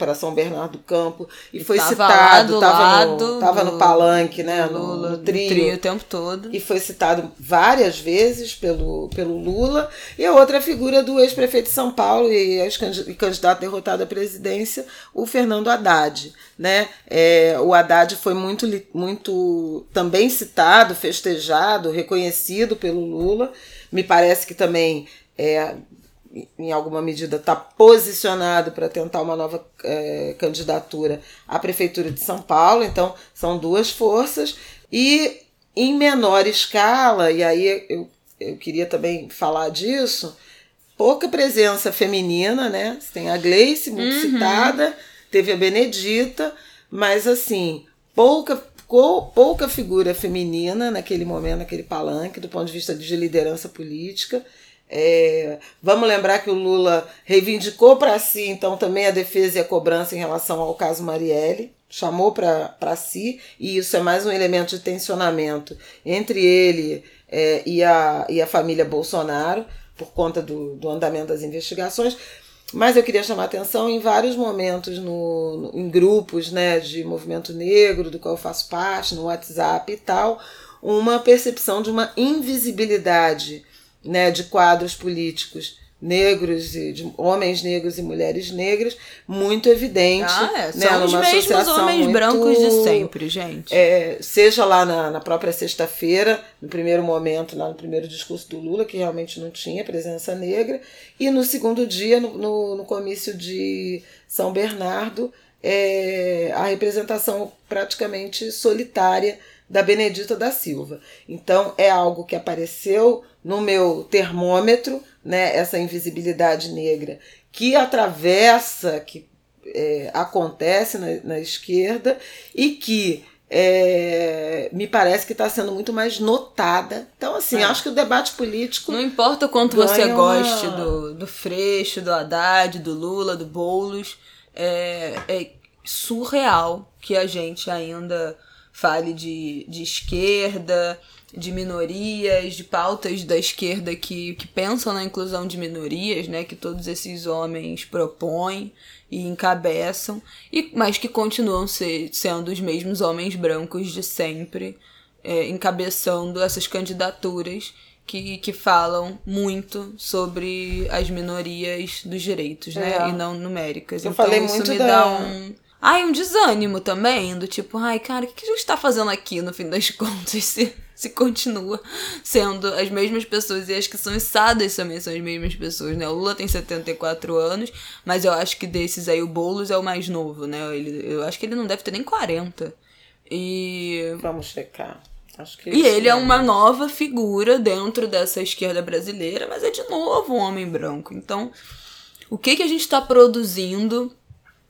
para São Bernardo do Campo e, e foi tava citado, estava no, tava no palanque, né, Lula, no, no trio, trio, o tempo todo. E foi citado várias vezes pelo, pelo Lula. E a outra figura do ex-prefeito de São Paulo e, e candidato derrotado à presidência, o Fernando Haddad. Né? É, o Haddad foi muito, muito também citado, festejado, reconhecido pelo Lula. Me parece que também é, em alguma medida, está posicionado para tentar uma nova é, candidatura à Prefeitura de São Paulo. Então, são duas forças. E em menor escala, e aí eu, eu queria também falar disso, pouca presença feminina, né? Tem a Gleice, muito uhum. citada, teve a Benedita, mas assim, pouca pouca figura feminina naquele momento, naquele palanque, do ponto de vista de liderança política. É, vamos lembrar que o Lula reivindicou para si, então, também a defesa e a cobrança em relação ao caso Marielle, chamou para si, e isso é mais um elemento de tensionamento entre ele é, e, a, e a família Bolsonaro, por conta do, do andamento das investigações. Mas eu queria chamar atenção em vários momentos no, no, em grupos né, de movimento negro, do qual eu faço parte, no WhatsApp e tal, uma percepção de uma invisibilidade né, de quadros políticos negros e de homens negros e mulheres negras muito evidente ah, é. né, São os mesmos homens muito, brancos de sempre gente é, seja lá na, na própria sexta-feira no primeiro momento lá no primeiro discurso do Lula que realmente não tinha presença negra e no segundo dia no, no, no comício de São Bernardo é, a representação praticamente solitária da Benedita da Silva. Então é algo que apareceu no meu termômetro, né, essa invisibilidade negra que atravessa, que é, acontece na, na, esquerda e que é, me parece que está sendo muito mais notada. Então, assim, é. acho que o debate político. Não importa o quanto você goste uma... do, do Freixo, do Haddad, do Lula, do Boulos, é, é surreal que a gente ainda fale de, de esquerda, de minorias, de pautas da esquerda que, que pensam na inclusão de minorias, né, que todos esses homens propõem e encabeçam, e, mas que continuam ser, sendo os mesmos homens brancos de sempre, é, encabeçando essas candidaturas que, que falam muito sobre as minorias dos direitos, né, é. e não numéricas. Eu então falei isso muito me da... dá um Ai, um desânimo também, do tipo, ai, cara, o que a gente tá fazendo aqui no fim das contas? Se, se continua sendo as mesmas pessoas, e acho que são içadas também são as mesmas pessoas, né? O Lula tem 74 anos, mas eu acho que desses aí o Boulos é o mais novo, né? Ele, eu acho que ele não deve ter nem 40. E. Vamos checar. Acho que e ele é uma nova figura dentro dessa esquerda brasileira, mas é de novo um homem branco. Então, o que, que a gente está produzindo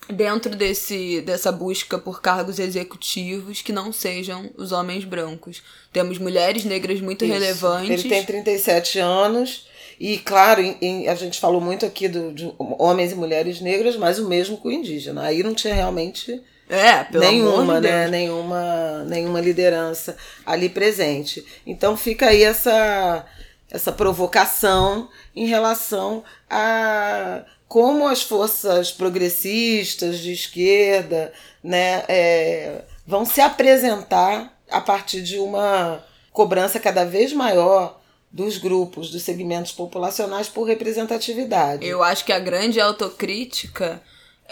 dentro desse, dessa busca por cargos executivos que não sejam os homens brancos. Temos mulheres negras muito Isso. relevantes. Ele tem 37 anos. E, claro, em, em, a gente falou muito aqui do, de homens e mulheres negras, mas o mesmo com o indígena. Aí não tinha realmente é, nenhuma, de né? Nenhuma, nenhuma liderança ali presente. Então fica aí essa essa provocação em relação a como as forças progressistas de esquerda né, é, vão se apresentar a partir de uma cobrança cada vez maior dos grupos, dos segmentos populacionais por representatividade. Eu acho que a grande autocrítica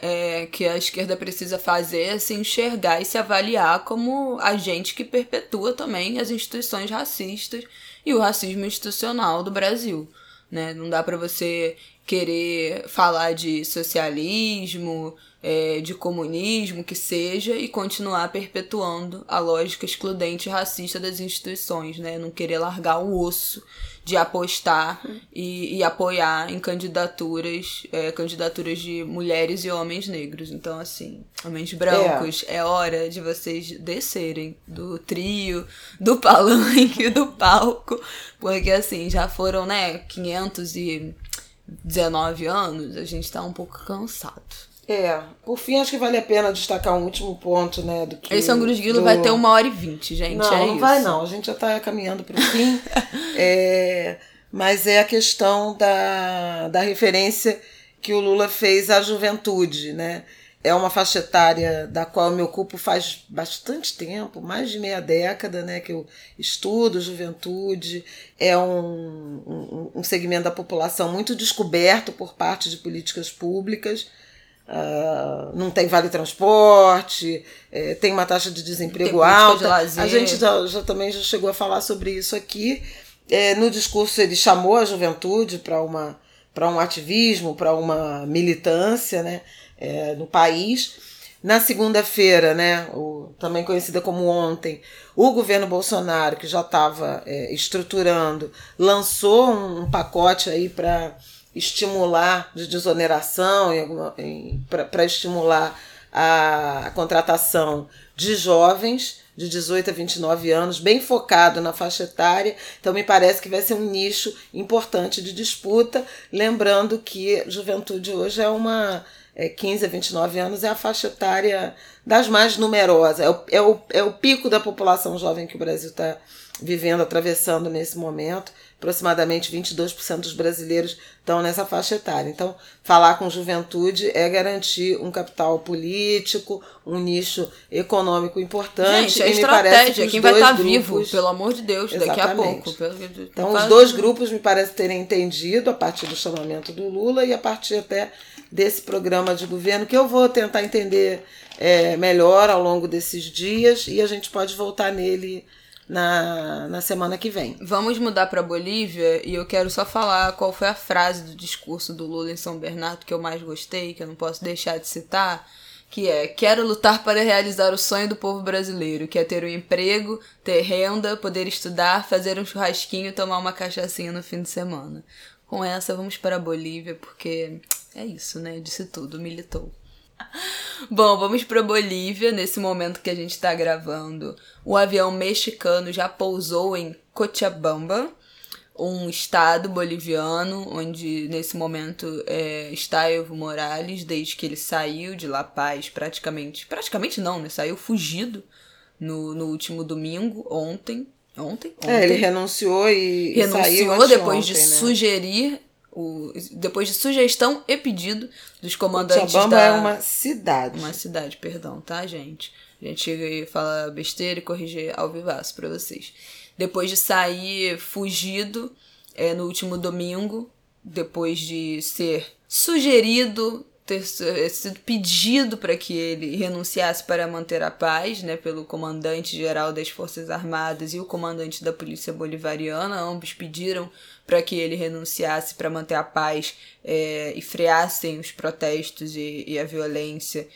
é, que a esquerda precisa fazer é se enxergar e se avaliar como agente que perpetua também as instituições racistas e o racismo institucional do Brasil. Né? Não dá para você querer falar de socialismo, é, de comunismo, que seja, e continuar perpetuando a lógica excludente e racista das instituições, né? Não querer largar o osso de apostar e, e apoiar em candidaturas, é, candidaturas de mulheres e homens negros. Então, assim, homens brancos, é. é hora de vocês descerem do trio, do palanque, do palco, porque assim, já foram, né, 519 anos, a gente tá um pouco cansado. É, por fim, acho que vale a pena destacar um último ponto, né? Do que, Esse Angus Guilo do... vai ter uma hora e vinte, gente. Não, é não isso. vai não. A gente já está caminhando para o fim. é, mas é a questão da, da referência que o Lula fez à juventude, né? É uma faixa etária da qual eu me ocupo faz bastante tempo, mais de meia década, né, que eu estudo juventude. É um, um, um segmento da população muito descoberto por parte de políticas públicas Uh, não tem vale transporte, é, tem uma taxa de desemprego alta. De a gente já, já, também já chegou a falar sobre isso aqui. É, no discurso ele chamou a juventude para uma para um ativismo, para uma militância né, é, no país. Na segunda-feira, né, o, também conhecida como ontem, o governo Bolsonaro, que já estava é, estruturando, lançou um, um pacote aí para estimular de desoneração para estimular a, a contratação de jovens de 18 a 29 anos, bem focado na faixa etária. Então, me parece que vai ser um nicho importante de disputa. Lembrando que juventude hoje é uma. É, 15 a 29 anos é a faixa etária das mais numerosas, é o, é o, é o pico da população jovem que o Brasil está vivendo, atravessando nesse momento aproximadamente 22% dos brasileiros estão nessa faixa etária. Então, falar com juventude é garantir um capital político, um nicho econômico importante. Gente, é estratégia. Que Quem vai estar tá grupos... vivo, pelo amor de Deus, Exatamente. daqui a pouco. Então, os dois grupos me parece terem entendido a partir do chamamento do Lula e a partir até desse programa de governo, que eu vou tentar entender é, melhor ao longo desses dias e a gente pode voltar nele na, na semana que vem. Vamos mudar para Bolívia e eu quero só falar qual foi a frase do discurso do Lula em São Bernardo que eu mais gostei, que eu não posso deixar de citar, que é: "Quero lutar para realizar o sonho do povo brasileiro, que é ter um emprego, ter renda, poder estudar, fazer um churrasquinho, tomar uma cachaçinha no fim de semana." Com essa vamos para Bolívia porque é isso, né? Disse tudo, militou. Bom, vamos para Bolívia. Nesse momento que a gente está gravando, o avião mexicano já pousou em Cochabamba, um estado boliviano, onde nesse momento é, está Evo Morales, desde que ele saiu de La Paz, praticamente. Praticamente não, né? Saiu fugido no, no último domingo, ontem. Ontem? ontem. É, ele renunciou e. Renunciou saiu depois de né? sugerir o, depois de sugestão e pedido dos comandantes Cochabamba da... é uma cidade. Uma cidade, perdão, tá, gente? A gente chega e fala besteira e corrige ao vivaço pra vocês. Depois de sair fugido é, no último domingo, depois de ser sugerido ter é, sido pedido para que ele renunciasse para manter a paz, né, pelo comandante-geral das Forças Armadas e o comandante da Polícia Bolivariana, ambos pediram para que ele renunciasse para manter a paz é, e freassem os protestos e, e a violência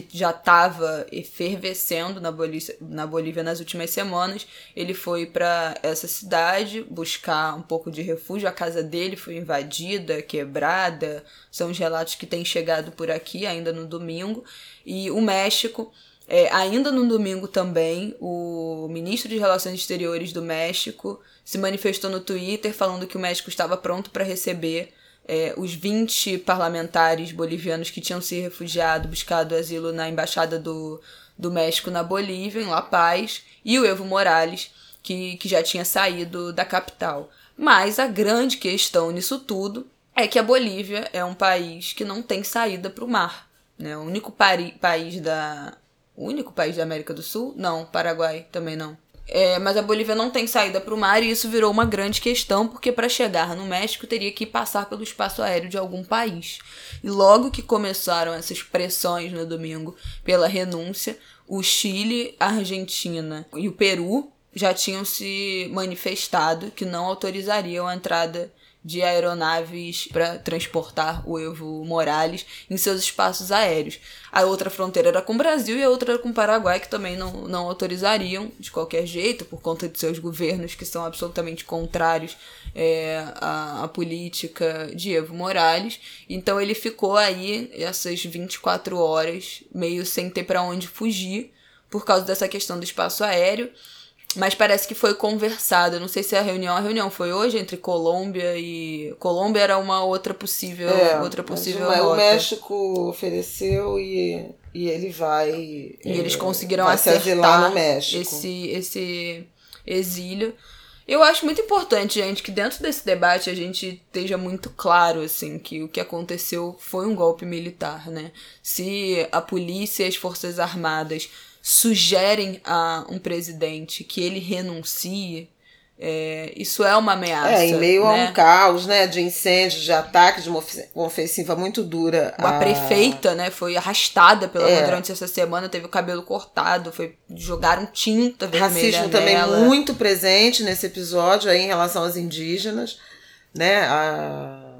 que já estava efervescendo na Bolívia, na Bolívia nas últimas semanas. Ele foi para essa cidade buscar um pouco de refúgio. A casa dele foi invadida, quebrada. São os relatos que têm chegado por aqui ainda no domingo. E o México. É, ainda no domingo também, o ministro de Relações Exteriores do México se manifestou no Twitter falando que o México estava pronto para receber é, os 20 parlamentares bolivianos que tinham se refugiado, buscado asilo na embaixada do, do México na Bolívia, em La Paz, e o Evo Morales, que, que já tinha saído da capital. Mas a grande questão nisso tudo é que a Bolívia é um país que não tem saída para o mar. Né? O único país da. O único país da América do Sul? Não, Paraguai também não. É, mas a Bolívia não tem saída para o mar e isso virou uma grande questão, porque para chegar no México teria que passar pelo espaço aéreo de algum país. E logo que começaram essas pressões no domingo pela renúncia, o Chile, a Argentina e o Peru já tinham se manifestado que não autorizariam a entrada de aeronaves para transportar o Evo Morales em seus espaços aéreos. A outra fronteira era com o Brasil e a outra era com o Paraguai, que também não, não autorizariam de qualquer jeito, por conta de seus governos que são absolutamente contrários é, à, à política de Evo Morales. Então ele ficou aí essas 24 horas meio sem ter para onde fugir por causa dessa questão do espaço aéreo. Mas parece que foi conversado. não sei se a reunião, a reunião foi hoje entre Colômbia e Colômbia era uma outra possível, é, outra possível mas O México ofereceu e, e ele vai e eles conseguiram acertar no México. esse esse exílio. Eu acho muito importante, gente, que dentro desse debate a gente esteja muito claro, assim, que o que aconteceu foi um golpe militar, né? Se a polícia e as forças armadas sugerem a um presidente que ele renuncie, é, isso é uma ameaça. É, em meio né? a um caos, né, de incêndios, de ataques, de uma ofensiva muito dura. Uma a... prefeita, né, foi arrastada pela é. durante essa semana, teve o cabelo cortado, foi jogaram tinta vermelha Racismo nela. também muito presente nesse episódio aí em relação aos indígenas, né, a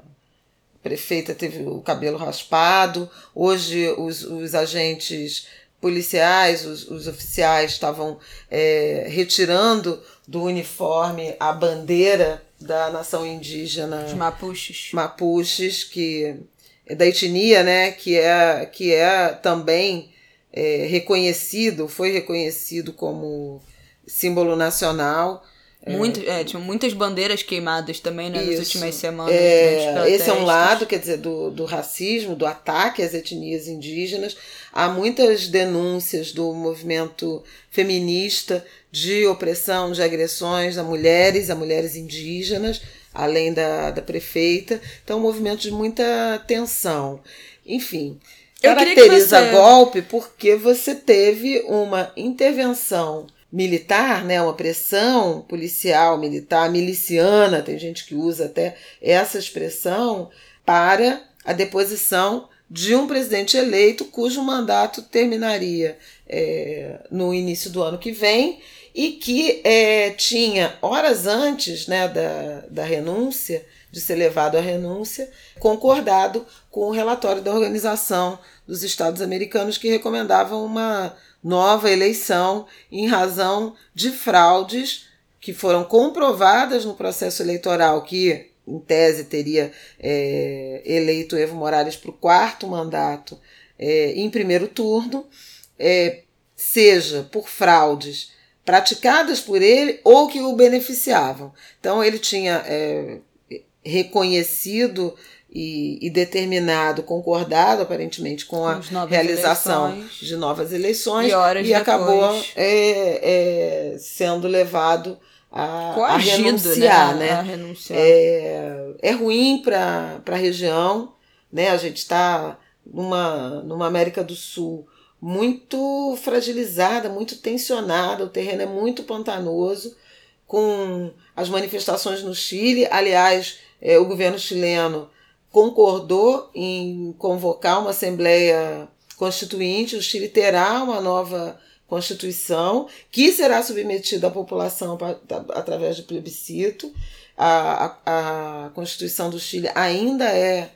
prefeita teve o cabelo raspado, hoje os, os agentes policiais, os, os oficiais estavam é, retirando do uniforme a bandeira da nação indígena. Os mapuches. Mapuches, que é da etnia, né? Que é, que é também é, reconhecido, foi reconhecido como símbolo nacional. Muito, é, tinham muitas bandeiras queimadas também né, nas últimas semanas. É, esse é um lado, quer dizer, do, do racismo, do ataque às etnias indígenas. Há muitas denúncias do movimento feminista de opressão, de agressões a mulheres, a mulheres indígenas, além da, da prefeita. Então, um movimento de muita tensão. Enfim, caracteriza você... golpe porque você teve uma intervenção militar, né, uma pressão policial, militar, miliciana, tem gente que usa até essa expressão, para a deposição de um presidente eleito cujo mandato terminaria é, no início do ano que vem e que é, tinha, horas antes né, da, da renúncia, de ser levado à renúncia, concordado com o relatório da Organização dos Estados Americanos que recomendava uma nova eleição em razão de fraudes que foram comprovadas no processo eleitoral que, em tese, teria é, eleito Evo Morales para o quarto mandato é, em primeiro turno, é, seja por fraudes praticadas por ele ou que o beneficiavam. Então, ele tinha é, reconhecido e, e, determinado, concordado aparentemente com a realização eleições. de novas eleições e, e acabou é, é, sendo levado a, Coagido, a renunciar. Né? né? A renunciar. É, é ruim para a região, né? a gente está numa, numa América do Sul muito fragilizada, muito tensionada, o terreno é muito pantanoso, com as manifestações no Chile. Aliás, é, o governo chileno concordou em convocar uma Assembleia Constituinte, o Chile terá uma nova Constituição que será submetida à população através de plebiscito. A, a, a Constituição do Chile ainda é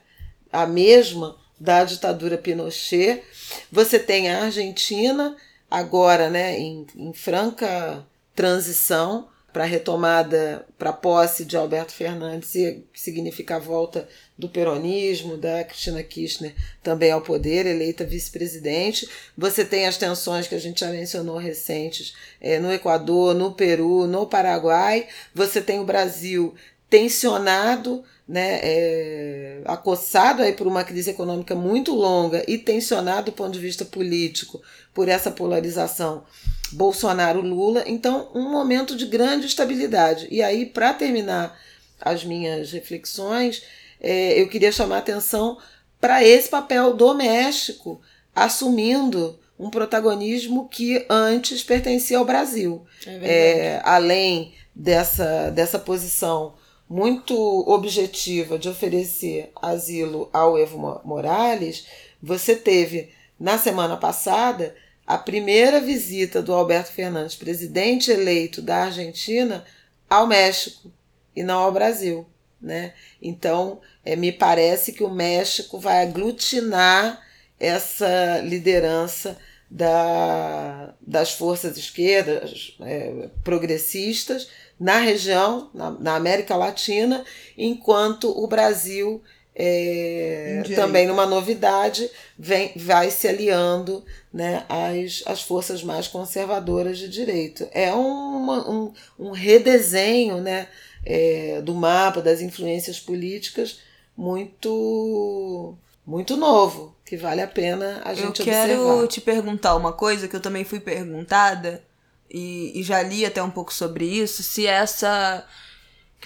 a mesma da ditadura Pinochet. Você tem a Argentina agora né, em, em franca transição para a retomada, para a posse de Alberto Fernandes, que significa a volta do peronismo, da Cristina Kirchner também ao poder, eleita vice-presidente. Você tem as tensões que a gente já mencionou recentes é, no Equador, no Peru, no Paraguai. Você tem o Brasil tensionado, né, é, acossado aí por uma crise econômica muito longa e tensionado do ponto de vista político por essa polarização Bolsonaro-Lula. Então, um momento de grande estabilidade. E aí, para terminar as minhas reflexões, é, eu queria chamar a atenção para esse papel doméstico, assumindo um protagonismo que antes pertencia ao Brasil. É é, além dessa, dessa posição muito objetiva de oferecer asilo ao Evo Morales, você teve na semana passada a primeira visita do Alberto Fernandes, presidente eleito da Argentina, ao México e não ao Brasil. Né? Então, é, me parece que o México vai aglutinar essa liderança da, das forças esquerdas é, progressistas na região, na, na, América Latina, enquanto o Brasil, é, também numa novidade, vem, vai se aliando né, às, às forças mais conservadoras de direito. É uma, um, um redesenho né, é, do mapa das influências políticas muito muito novo, que vale a pena a gente observar. Eu quero te perguntar uma coisa que eu também fui perguntada e, e já li até um pouco sobre isso, se essa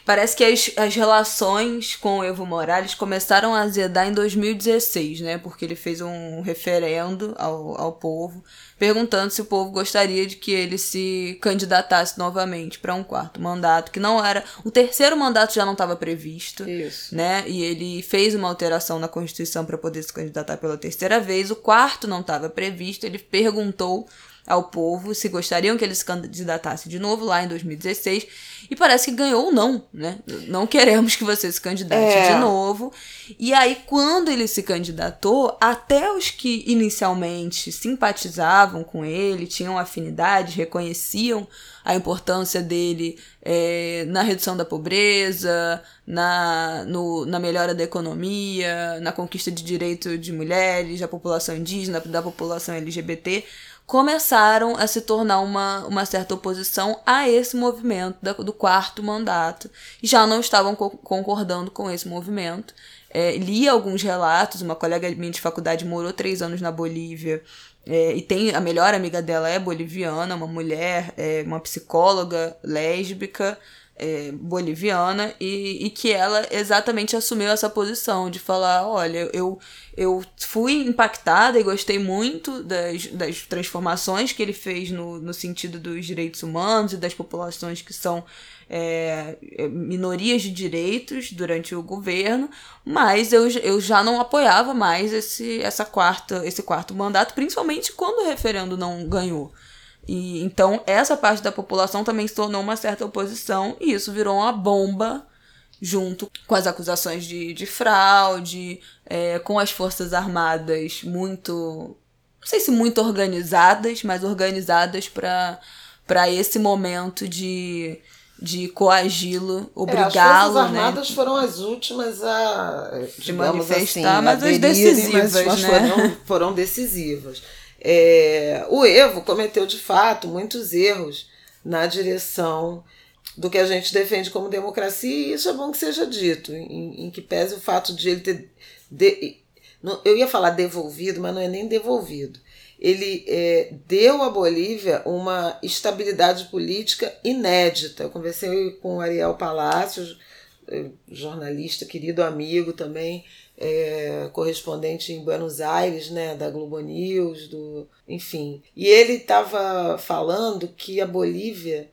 Parece que as, as relações com o Evo Morales começaram a azedar em 2016, né? Porque ele fez um referendo ao, ao povo, perguntando se o povo gostaria de que ele se candidatasse novamente para um quarto mandato, que não era. O terceiro mandato já não estava previsto, Isso. né? E ele fez uma alteração na Constituição para poder se candidatar pela terceira vez. O quarto não estava previsto. Ele perguntou ao povo se gostariam que ele se candidatasse de novo lá em 2016 e parece que ganhou não, né? Não queremos que você se candidate é. de novo. E aí quando ele se candidatou, até os que inicialmente simpatizavam com ele, tinham afinidade, reconheciam a importância dele é, na redução da pobreza, na, no, na melhora da economia, na conquista de direitos de mulheres, da população indígena, da população LGBT, começaram a se tornar uma, uma certa oposição a esse movimento da, do quarto mandato. Já não estavam co concordando com esse movimento. É, li alguns relatos, uma colega minha de faculdade morou três anos na Bolívia. É, e tem a melhor amiga dela é boliviana, uma mulher, é, uma psicóloga lésbica, é, boliviana e, e que ela exatamente assumiu essa posição de falar, olha, eu, eu fui impactada e gostei muito das, das transformações que ele fez no, no sentido dos direitos humanos e das populações que são é, é minorias de direitos durante o governo, mas eu, eu já não apoiava mais esse, essa quarta, esse quarto mandato, principalmente quando o referendo não ganhou. E então essa parte da população também se tornou uma certa oposição e isso virou uma bomba junto com as acusações de, de fraude, é, com as forças armadas muito, não sei se muito organizadas, mas organizadas para esse momento de, de coagi-lo, obrigá-lo. É, as Forças né? Armadas foram as últimas a de manifestar, assim, mas as decisivas, mas, né? foram, foram decisivas. É, o Evo cometeu de fato muitos erros na direção do que a gente defende como democracia, e isso é bom que seja dito, em, em que pese o fato de ele ter. De, não, eu ia falar devolvido, mas não é nem devolvido. Ele é, deu à Bolívia uma estabilidade política inédita. Eu conversei com o Ariel Palácios, é, jornalista, querido amigo também, é, correspondente em Buenos Aires, né, da Globo News, do, enfim. E ele estava falando que a Bolívia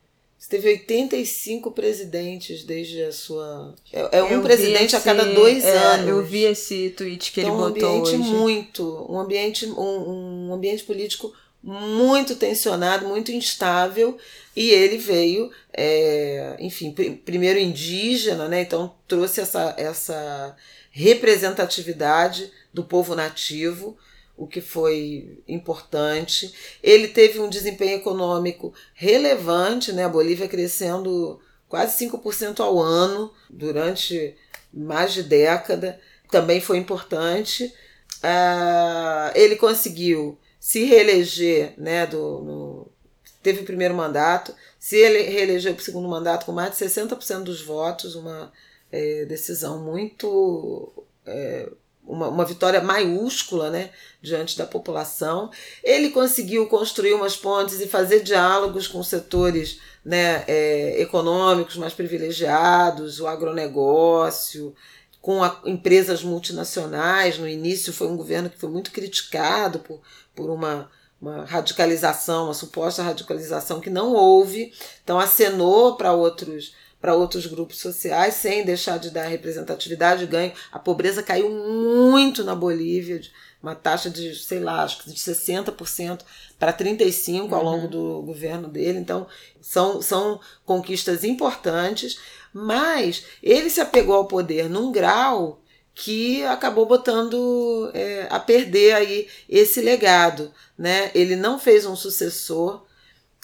teve 85 presidentes desde a sua. É, é um eu presidente esse, a cada dois é, anos. Eu vi esse tweet que então, ele botou. Um ambiente hoje. muito. Um ambiente, um, um ambiente político muito tensionado, muito instável, e ele veio, é, enfim, pr primeiro indígena, né? Então trouxe essa, essa representatividade do povo nativo, o que foi importante. Ele teve um desempenho econômico relevante, né? A Bolívia crescendo quase 5% ao ano durante mais de década, também foi importante. Ah, ele conseguiu se reeleger, né, do, no, teve o primeiro mandato, se ele reelegeu para o segundo mandato com mais de 60% dos votos, uma é, decisão muito, é, uma, uma vitória maiúscula né, diante da população. Ele conseguiu construir umas pontes e fazer diálogos com setores né, é, econômicos mais privilegiados, o agronegócio, com a, empresas multinacionais. No início foi um governo que foi muito criticado por, por uma, uma radicalização, uma suposta radicalização que não houve. Então acenou para outros para outros grupos sociais, sem deixar de dar representatividade e ganho. A pobreza caiu muito na Bolívia, uma taxa de, sei lá, acho que de 60% para 35% ao longo uhum. do governo dele. Então, são, são conquistas importantes, mas ele se apegou ao poder num grau que acabou botando é, a perder aí esse legado. Né? Ele não fez um sucessor,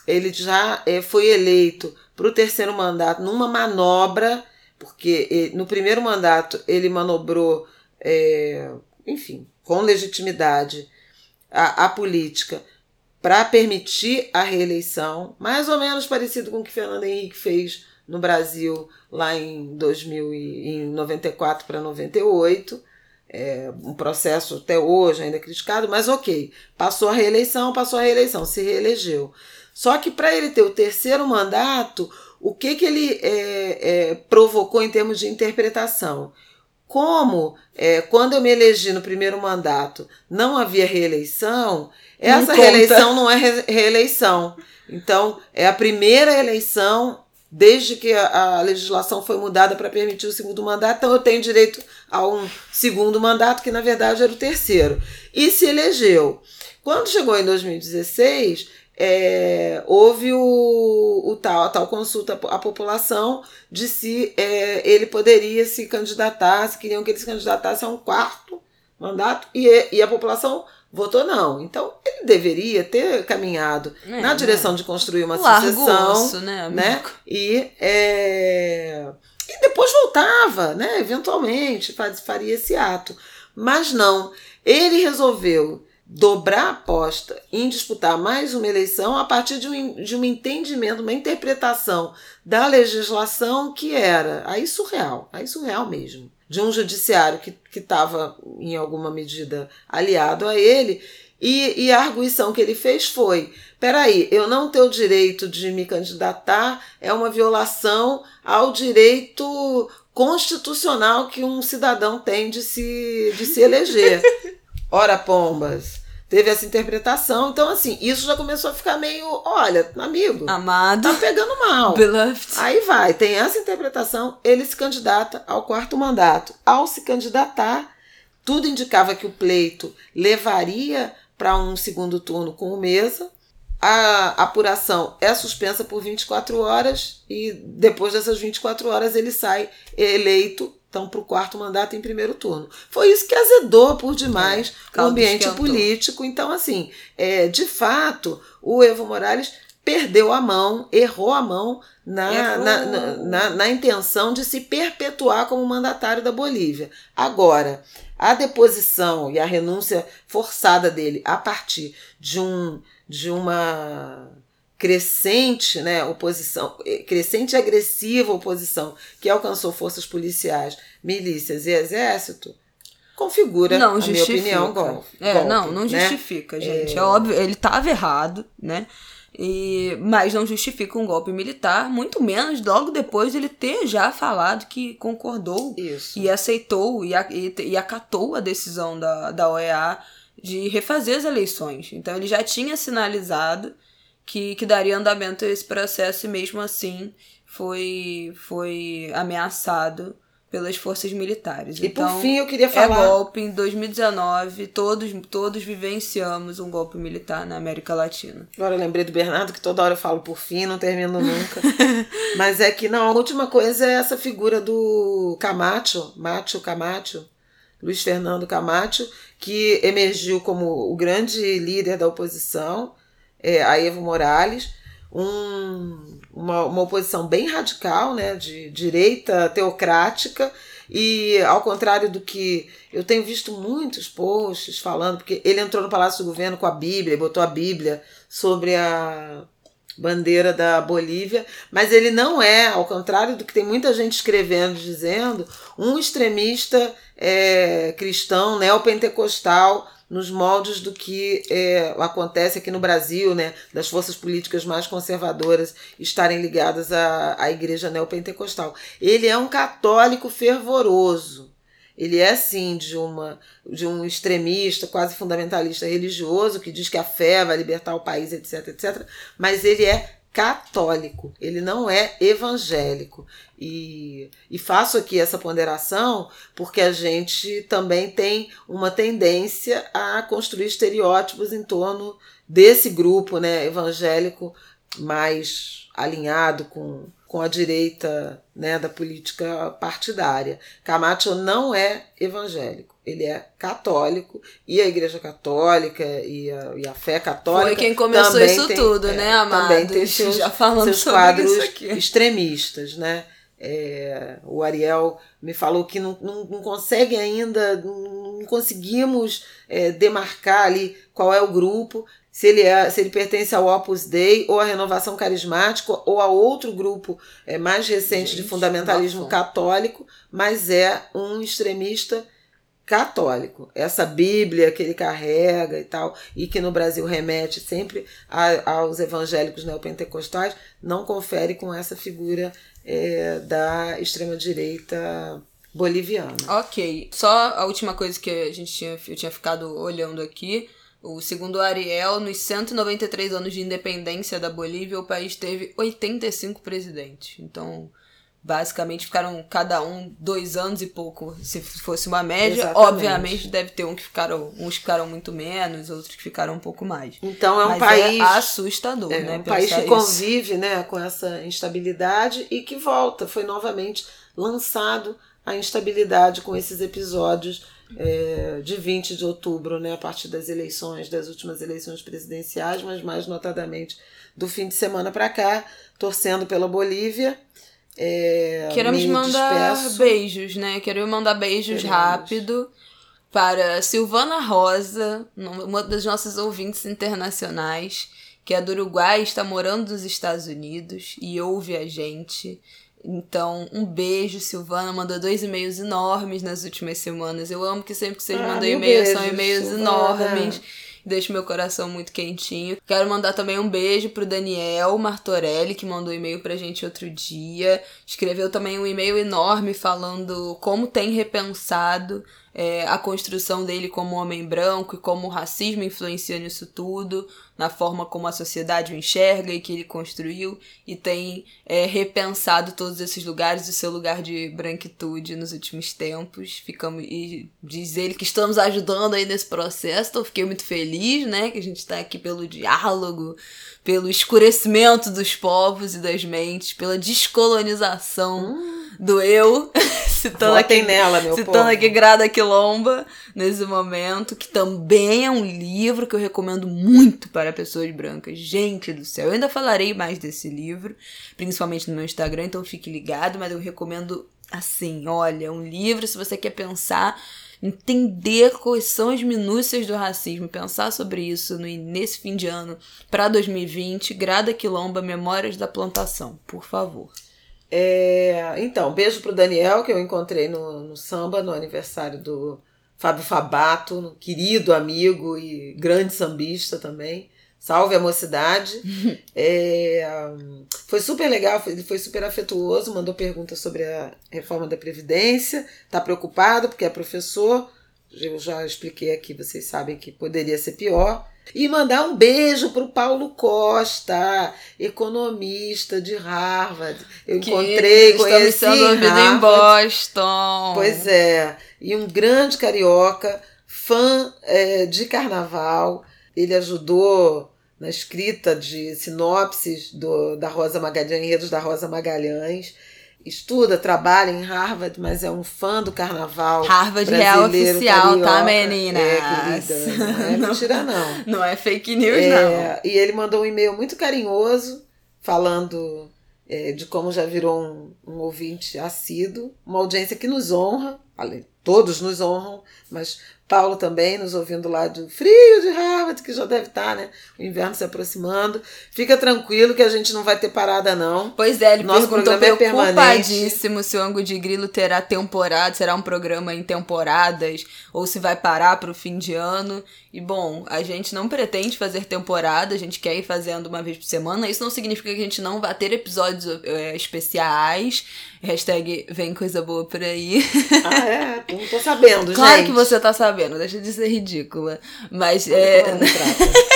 ele já é, foi eleito para o terceiro mandato numa manobra, porque no primeiro mandato ele manobrou, é, enfim, com legitimidade a, a política para permitir a reeleição, mais ou menos parecido com o que Fernando Henrique fez no Brasil lá em 2000 e, em 94 para 98. É, um processo até hoje ainda criticado, mas ok, passou a reeleição, passou a reeleição, se reelegeu. Só que para ele ter o terceiro mandato, o que, que ele é, é, provocou em termos de interpretação? Como, é, quando eu me elegi no primeiro mandato, não havia reeleição, essa não reeleição não é re reeleição. Então, é a primeira eleição desde que a, a legislação foi mudada para permitir o segundo mandato, então eu tenho direito a um segundo mandato, que na verdade era o terceiro. E se elegeu. Quando chegou em 2016, é, houve o, o, tal, a tal consulta à população de se é, ele poderia se candidatar, se queriam que ele se candidatasse a um quarto mandato, e, e a população votou não. Então ele deveria ter caminhado é, na né? direção de construir uma sucessão, osso, né, né? E, é, e depois voltava, né? Eventualmente faria esse ato. Mas não, ele resolveu dobrar a aposta em disputar mais uma eleição a partir de um, de um entendimento, uma interpretação da legislação que era aí surreal, aí surreal mesmo, de um judiciário que estava, em alguma medida, aliado a ele. E, e a arguição que ele fez foi: peraí, eu não ter o direito de me candidatar é uma violação ao direito constitucional que um cidadão tem de se, de se eleger. Ora, pombas. Teve essa interpretação. Então, assim, isso já começou a ficar meio, olha, amigo. Amado. Tá pegando mal. Beloved. Aí vai, tem essa interpretação, ele se candidata ao quarto mandato. Ao se candidatar, tudo indicava que o pleito levaria para um segundo turno com o Mesa. A apuração é suspensa por 24 horas e depois dessas 24 horas ele sai eleito então para o quarto mandato em primeiro turno. Foi isso que azedou por demais é, o ambiente esquentou. político. Então, assim, é, de fato, o Evo Morales perdeu a mão, errou a mão na, na, na, na, na intenção de se perpetuar como mandatário da Bolívia. Agora, a deposição e a renúncia forçada dele a partir de um de uma crescente né, oposição, eh, crescente e agressiva oposição que alcançou forças policiais, milícias e exército, configura, não, na minha opinião, golpe. É, golpe, não, não né? justifica, gente. É... é óbvio, ele estava errado, né? E, mas não justifica um golpe militar, muito menos logo depois ele ter já falado que concordou Isso. e aceitou e, e, e acatou a decisão da, da OEA de refazer as eleições. Então ele já tinha sinalizado que, que daria andamento a esse processo e mesmo assim foi, foi ameaçado pelas forças militares. E então, por fim eu queria falar... É golpe, em 2019 todos, todos vivenciamos um golpe militar na América Latina. Agora eu lembrei do Bernardo que toda hora eu falo por fim, não termino nunca. Mas é que não, a última coisa é essa figura do Camacho, Macho Camacho, Luiz Fernando Camacho, que emergiu como o grande líder da oposição é, a Evo Morales, um, uma, uma oposição bem radical, né, de direita teocrática, e ao contrário do que eu tenho visto muitos posts falando, porque ele entrou no Palácio do Governo com a Bíblia, botou a Bíblia sobre a, bandeira da Bolívia, mas ele não é, ao contrário do que tem muita gente escrevendo, dizendo, um extremista é, cristão neopentecostal nos moldes do que é, acontece aqui no Brasil, né, das forças políticas mais conservadoras estarem ligadas à, à igreja neopentecostal. Ele é um católico fervoroso. Ele é sim de uma de um extremista, quase fundamentalista religioso que diz que a fé vai libertar o país, etc, etc, mas ele é católico, ele não é evangélico. E, e faço aqui essa ponderação porque a gente também tem uma tendência a construir estereótipos em torno desse grupo né, evangélico mais alinhado com, com a direita né, da política partidária. Camacho não é evangélico ele é católico e a Igreja Católica e a, e a fé católica. Foi quem começou isso tem, tudo, é, né, Amado? Também tem seus, Já falando seus quadros extremistas, né? É, o Ariel me falou que não, não, não consegue ainda, não, não conseguimos é, demarcar ali qual é o grupo, se ele, é, se ele pertence ao Opus Dei ou à Renovação Carismática ou a outro grupo é, mais recente Gente, de fundamentalismo católico, mas é um extremista católico. Essa Bíblia que ele carrega e tal, e que no Brasil remete sempre a, aos evangélicos neopentecostais, não confere com essa figura é, da extrema-direita boliviana. Ok. Só a última coisa que a gente tinha, eu tinha ficado olhando aqui. O segundo Ariel, nos 193 anos de independência da Bolívia, o país teve 85 presidentes. Então, basicamente ficaram cada um dois anos e pouco, se fosse uma média. Exatamente. Obviamente deve ter um que ficaram, uns ficaram muito menos, outros que ficaram um pouco mais. Então é um Mas é país é assustador, é, né? Um país que isso. convive, né, com essa instabilidade e que volta, foi novamente lançado a instabilidade com esses episódios é, de 20 de outubro, né, a partir das eleições, das últimas eleições presidenciais, mas mais notadamente do fim de semana para cá, torcendo pela Bolívia é, Queremos mandar disperso. beijos, né? Queremos mandar beijos Queremos. rápido para Silvana Rosa, uma das nossas ouvintes internacionais, que é do Uruguai, está morando nos Estados Unidos e ouve a gente. Então, um beijo, Silvana. Mandou dois e-mails enormes nas últimas semanas. Eu amo que sempre que vocês ah, mandam e-mails, são e-mails enormes deixa meu coração muito quentinho. Quero mandar também um beijo pro Daniel Martorelli, que mandou um e-mail pra gente outro dia. Escreveu também um e-mail enorme falando como tem repensado é, a construção dele como homem branco e como o racismo influencia nisso tudo, na forma como a sociedade o enxerga e que ele construiu, e tem é, repensado todos esses lugares, o seu lugar de branquitude nos últimos tempos. Ficamos, e diz ele que estamos ajudando aí nesse processo, então fiquei muito feliz, né, que a gente está aqui pelo diálogo, pelo escurecimento dos povos e das mentes, pela descolonização hum. Do eu. citando Votem aqui, nela, meu citando povo. aqui Grada Quilomba nesse momento, que também é um livro que eu recomendo muito para pessoas brancas. Gente do céu, eu ainda falarei mais desse livro, principalmente no meu Instagram, então fique ligado, mas eu recomendo assim, olha, um livro se você quer pensar entender quais são as minúcias do racismo, pensar sobre isso no, nesse fim de ano para 2020. Grada Quilomba, Memórias da Plantação, por favor. É, então, beijo pro Daniel, que eu encontrei no, no samba, no aniversário do Fábio Fabato, querido amigo e grande sambista também. Salve a mocidade. é, foi super legal, ele foi super afetuoso, mandou perguntas sobre a reforma da Previdência, está preocupado porque é professor. Eu já expliquei aqui, vocês sabem que poderia ser pior. E mandar um beijo para o Paulo Costa, economista de Harvard. Eu que encontrei, conheci Harvard. em Boston. Pois é. E um grande carioca, fã é, de carnaval. Ele ajudou na escrita de sinopses do, da Rosa Magalhães, enredos da Rosa Magalhães estuda, trabalha em Harvard, mas é um fã do carnaval. Harvard é oficial, tá, carioca. tá, menina? É, querida. Não é mentira, não. Não é fake news, é, não. E ele mandou um e-mail muito carinhoso, falando é, de como já virou um, um ouvinte assíduo, uma audiência que nos honra, todos nos honram, mas Paulo também nos ouvindo lá do frio de Harvard, que já deve estar, né? O inverno se aproximando. Fica tranquilo que a gente não vai ter parada, não. Pois é, ele Nosso perguntou é preocupadíssimo se o Ango de Grilo terá temporada, será um programa em temporadas, ou se vai parar para o fim de ano. E bom, a gente não pretende fazer temporada, a gente quer ir fazendo uma vez por semana. Isso não significa que a gente não vai ter episódios é, especiais. Hashtag vem coisa boa por aí. Ah, é? Não tô sabendo, claro gente. que você tá sabendo, deixa de ser ridícula. Mas é.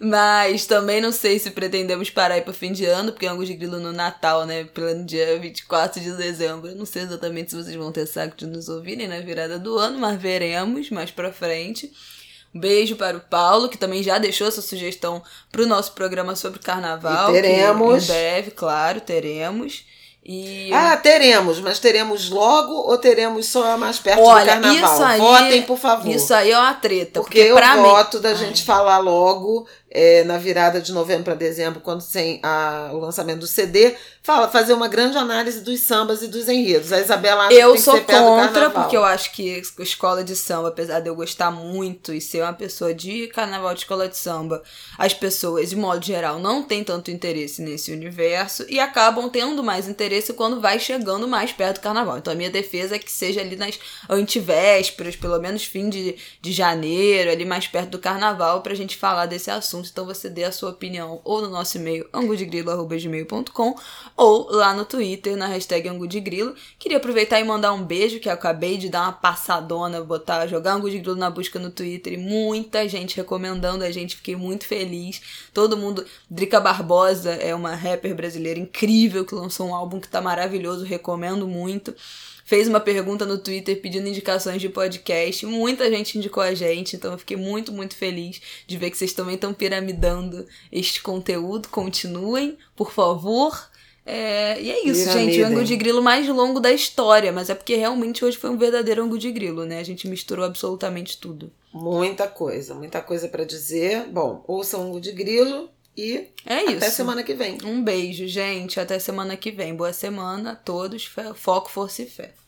Mas também não sei se pretendemos parar aí pro fim de ano, porque é Angus de Grilo no Natal, né? Pelo dia 24 de dezembro. Não sei exatamente se vocês vão ter saco de nos ouvirem na virada do ano, mas veremos mais pra frente. Um beijo para o Paulo, que também já deixou essa sugestão pro nosso programa sobre carnaval. E teremos. em breve, claro, teremos. E... Ah, teremos, mas teremos logo ou teremos só mais perto Olha, do carnaval? Isso aí, Votem, por favor. Isso aí é uma treta. Porque, porque eu voto mim... da gente Ai. falar logo é, na virada de novembro para dezembro, quando tem a, o lançamento do CD, fala, fazer uma grande análise dos sambas e dos enredos. A Isabela acha eu que sou que contra, porque eu acho que escola de samba, apesar de eu gostar muito e ser uma pessoa de carnaval de escola de samba, as pessoas, de modo geral, não têm tanto interesse nesse universo e acabam tendo mais interesse quando vai chegando mais perto do carnaval. Então a minha defesa é que seja ali nas antivésperas, pelo menos fim de, de janeiro, ali mais perto do carnaval, pra gente falar desse assunto assunto, então você dê a sua opinião ou no nosso e-mail angudegrilo.gmail.com ou lá no Twitter na hashtag angudegrilo. Queria aproveitar e mandar um beijo, que eu acabei de dar uma passadona, botar, jogar angudegrilo na busca no Twitter e muita gente recomendando a gente, fiquei muito feliz. Todo mundo, Drica Barbosa é uma rapper brasileira incrível que lançou um álbum que tá maravilhoso, recomendo muito fez uma pergunta no Twitter pedindo indicações de podcast. Muita gente indicou a gente, então eu fiquei muito, muito feliz de ver que vocês também estão piramidando este conteúdo. Continuem, por favor. É, e é isso, Piramida. gente. O ângulo de grilo mais longo da história, mas é porque realmente hoje foi um verdadeiro ângulo de grilo, né? A gente misturou absolutamente tudo. Muita coisa, muita coisa para dizer. Bom, ouça o ângulo de grilo e é isso. até semana que vem. Um beijo, gente. Até semana que vem. Boa semana a todos. Foco, força e fé.